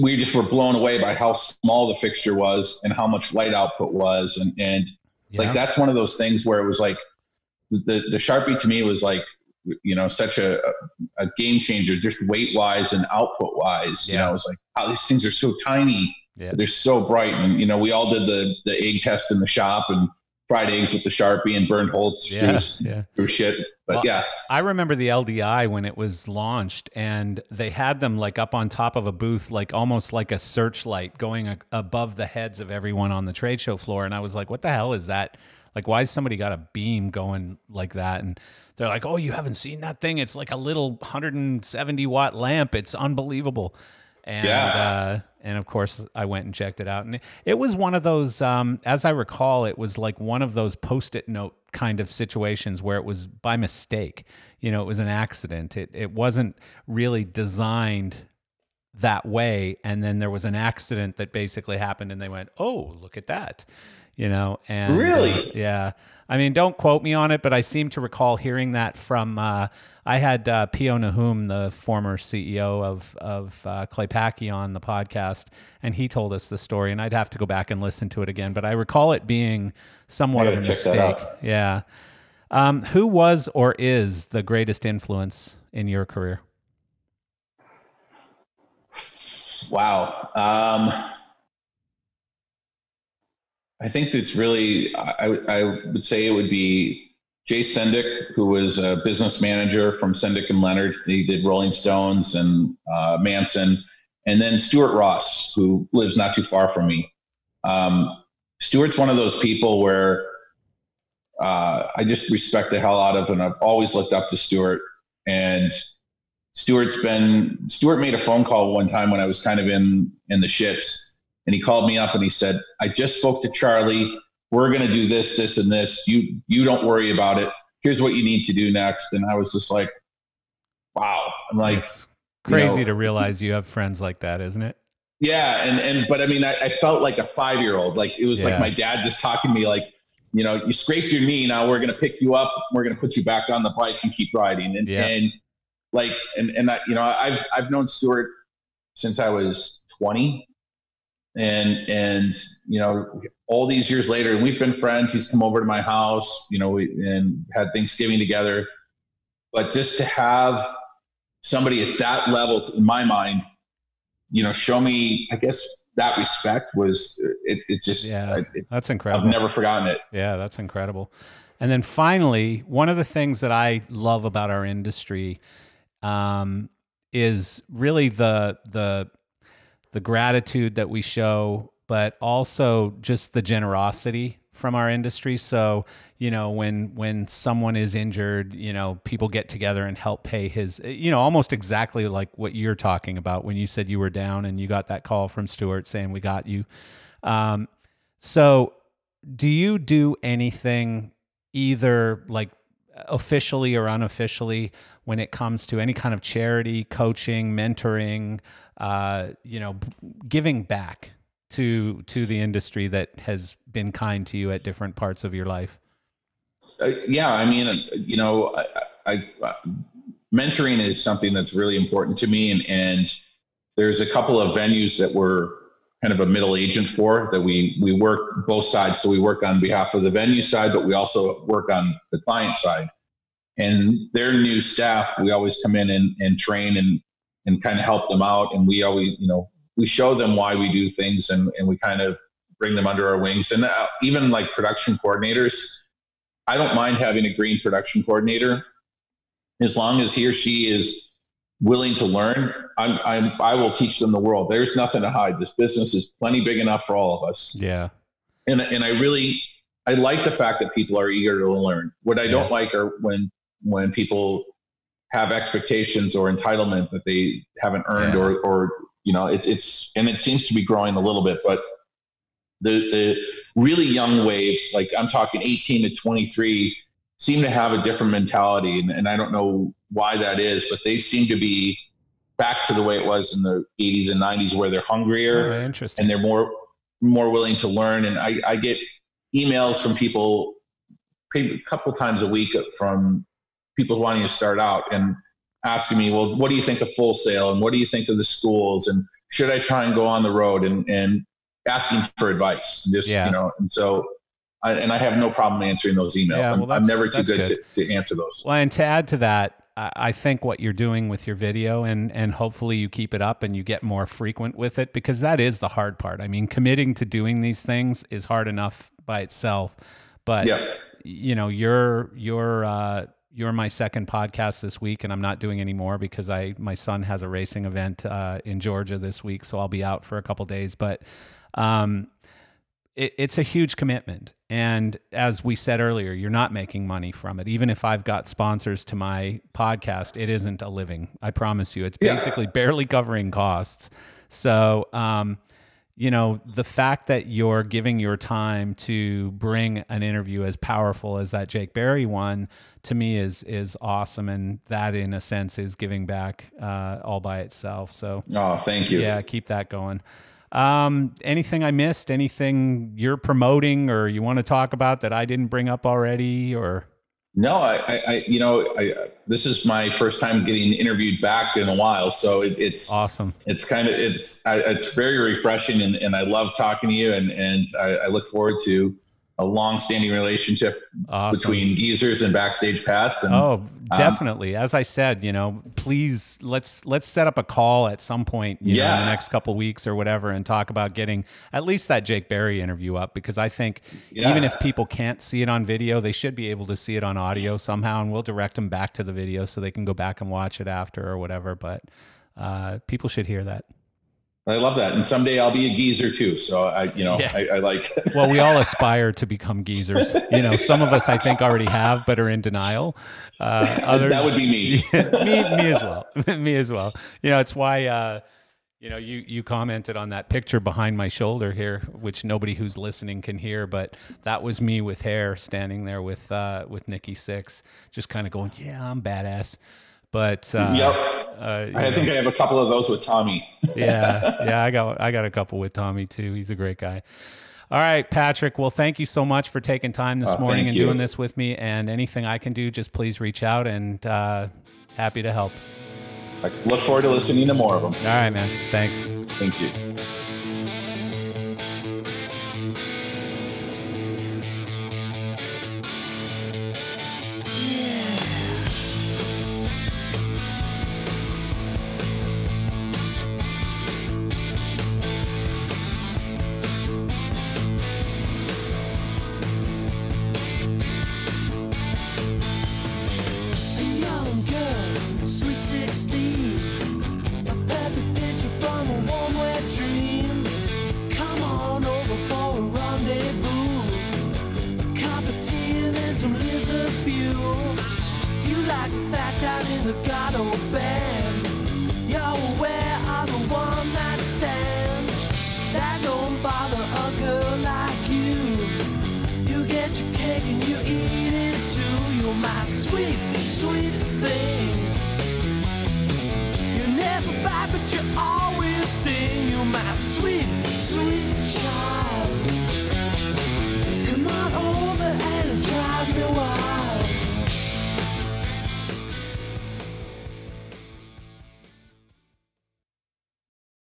we just were blown away by how small the fixture was and how much light output was, and and like that's one of those things where it was like the the Sharpie to me was like you know such a a game changer, just weight wise and output wise. You Yeah. know, it's like wow, these things are so tiny yeah they're so bright and you know we all did the the egg test in the shop and fried eggs with the sharpie and burned holes yeah, through, yeah. through shit but Well, yeah I remember the LDI when it was launched, and they had them like up on top of a booth, like almost like a searchlight going a- above the heads of everyone on the trade show floor. And I was like, "What the hell is that? Like, why has somebody got a beam going like that?" And they're like, "Oh, you haven't seen that thing? It's like a little 170 watt lamp. It's unbelievable." And Yeah. uh, and of course, I went and checked it out, and it, was one of those. Um, as I recall, it was like one of those post-it note kind of situations where it was by mistake. You know, it was an accident. It it wasn't really designed that way, and then there was an accident that basically happened, and they went, "Oh, look at that." You know, and uh, Really? yeah. I mean, don't quote me on it, but I seem to recall hearing that from. Uh, I had uh, Pio Nahum, the former CEO of of uh, Clay Paky, on the podcast, and he told us the story. And I'd have to go back and listen to it again, but I recall it being somewhat of a gotta check that mistake. Yeah. Um, who was or is the greatest influence in your career? wow um i think it's really I, I would say it would be jay sendyk who was a business manager from sendyk and leonard. He did rolling stones and uh, manson. And then stuart ross who lives not too far from me. Um, stuart's one of those people where uh, I just respect the hell out of, and I've always looked up to Stuart. And Stuart's been Stuart made a phone call one time when I was kind of in in the shits, and he called me up and he said, "I just spoke to Charlie. we're going to do this, this, and this. You you don't worry about it. Here's what you need to do next. And I was just like, wow. I'm like it's crazy you know, to realize you have friends like that, isn't it? Yeah, and and but I mean, I, I felt like a five year old. Like it was yeah. like my dad just talking to me, like, you know, you scraped your knee. Now we're going to pick you up. We're going to put you back on the bike and keep riding. And yeah. and like and and that you know, I've I've known Stuart since I was 20 and and you know all these years later we've been friends. He's come over to my house you know we, and had thanksgiving together. But just to have somebody at that level in my mind you know show me i guess that respect was it, it just yeah it, that's incredible. i've never forgotten it. Yeah that's incredible. And then finally one of the things that i love about our industry um, is really the the the gratitude that we show, but also just the generosity from our industry. So, you know, when when someone is injured, you know, people get together and help pay his, you know, almost exactly like what you're talking about when you said you were down and you got that call from Stuart saying we got you. Um, so, do you do anything either like officially or unofficially when it comes to any kind of charity, coaching, mentoring, uh, you know, giving back to to the industry that has been kind to you at different parts of your life? Uh, yeah, I mean, uh, you know, I, I, uh, mentoring is something that's really important to me, and and there's a couple of venues that we're kind of a middle agent for that we we work both sides. So we work on behalf of the venue side, but we also work on the client side. And their new staff, we always come in and, and train and and kind of help them out. And we always, you know, we show them why we do things and, and we kind of bring them under our wings. And uh, even like production coordinators, I don't mind having a green production coordinator as long as he or she is willing to learn. I'm, I'm, I will teach them the world. There's nothing to hide. This business is plenty big enough for all of us. Yeah. And, and I really, I like the fact that people are eager to learn. What I yeah. don't like are when, when people have expectations or entitlement that they haven't earned yeah. or or you know it's it's and it seems to be growing a little bit but the the really young waves like i'm talking 18 to 23 seem to have a different mentality and, and i don't know why that is but they seem to be back to the way it was in the 80s and 90s where they're hungrier oh, interesting. and they're more more willing to learn and i, I get emails from people a couple times a week from people wanting to start out and asking me, well, what do you think of Full Sail and what do you think of the schools and should I try and go on the road and and asking for advice, just yeah. you know, and so. I, and I have no problem answering those emails. Yeah, well, I'm, I'm, never too good, good. To, to, answer those. Well, and to add to that, I think what you're doing with your video and and hopefully you keep it up and you get more frequent with it because that is the hard part. I mean, committing to doing these things is hard enough by itself, but yeah. you know, your your uh, you're my second podcast this week, and I'm not doing any more because I my son has a racing event uh, in Georgia this week, so I'll be out for a couple days. But um, it, it's a huge commitment, and as we said earlier, you're not making money from it. Even if I've got sponsors to my podcast, it isn't a living. I promise you, it's basically yeah. barely covering costs. So. Um, you know, the fact that you're giving your time to bring an interview as powerful as that Jake Berry one to me is is awesome, and that in a sense is giving back uh, all by itself. So, oh, thank you. Yeah, keep that going. Um, anything I missed? Anything you're promoting or you want to talk about that I didn't bring up already, or? No, I, I, you know, I, this is my first time getting interviewed back in a while, so it, it's awesome. It's kind of it's it's very refreshing, and, and I love talking to you, and and I, I look forward to a long-standing relationship awesome. between geezers and backstage pass and, oh um, definitely um, as i said you know please let's let's set up a call at some point yeah. Know, in the next couple weeks or whatever and talk about getting at least that jake berry interview up because i think yeah. even if people can't see it on video they should be able to see it on audio somehow and we'll direct them back to the video so they can go back and watch it after or whatever but uh, people should hear that I love that. And someday I'll be a geezer too. So I, you know, yeah. I, I, like. well, we all aspire to become geezers. You know, some of us I think already have, but are in denial. Uh, others, that would be me. me, me as well. me as well. You know, it's why. Uh, You know, you, you commented on that picture behind my shoulder here, which nobody who's listening can hear, but that was me with hair standing there with uh, with Nikki Sixx, just kind of going, "Yeah, I'm badass." But uh, yep, uh, I think I have a couple of those with Tommy. yeah, yeah, I got I got a couple with Tommy too. He's a great guy. All right, Patrick. Well, thank you so much for taking time this Oh, morning and you. doing this with me. And anything I can do, just please reach out and uh, happy to help. I look forward to listening to more of them. All right, man. Thanks. Thank you.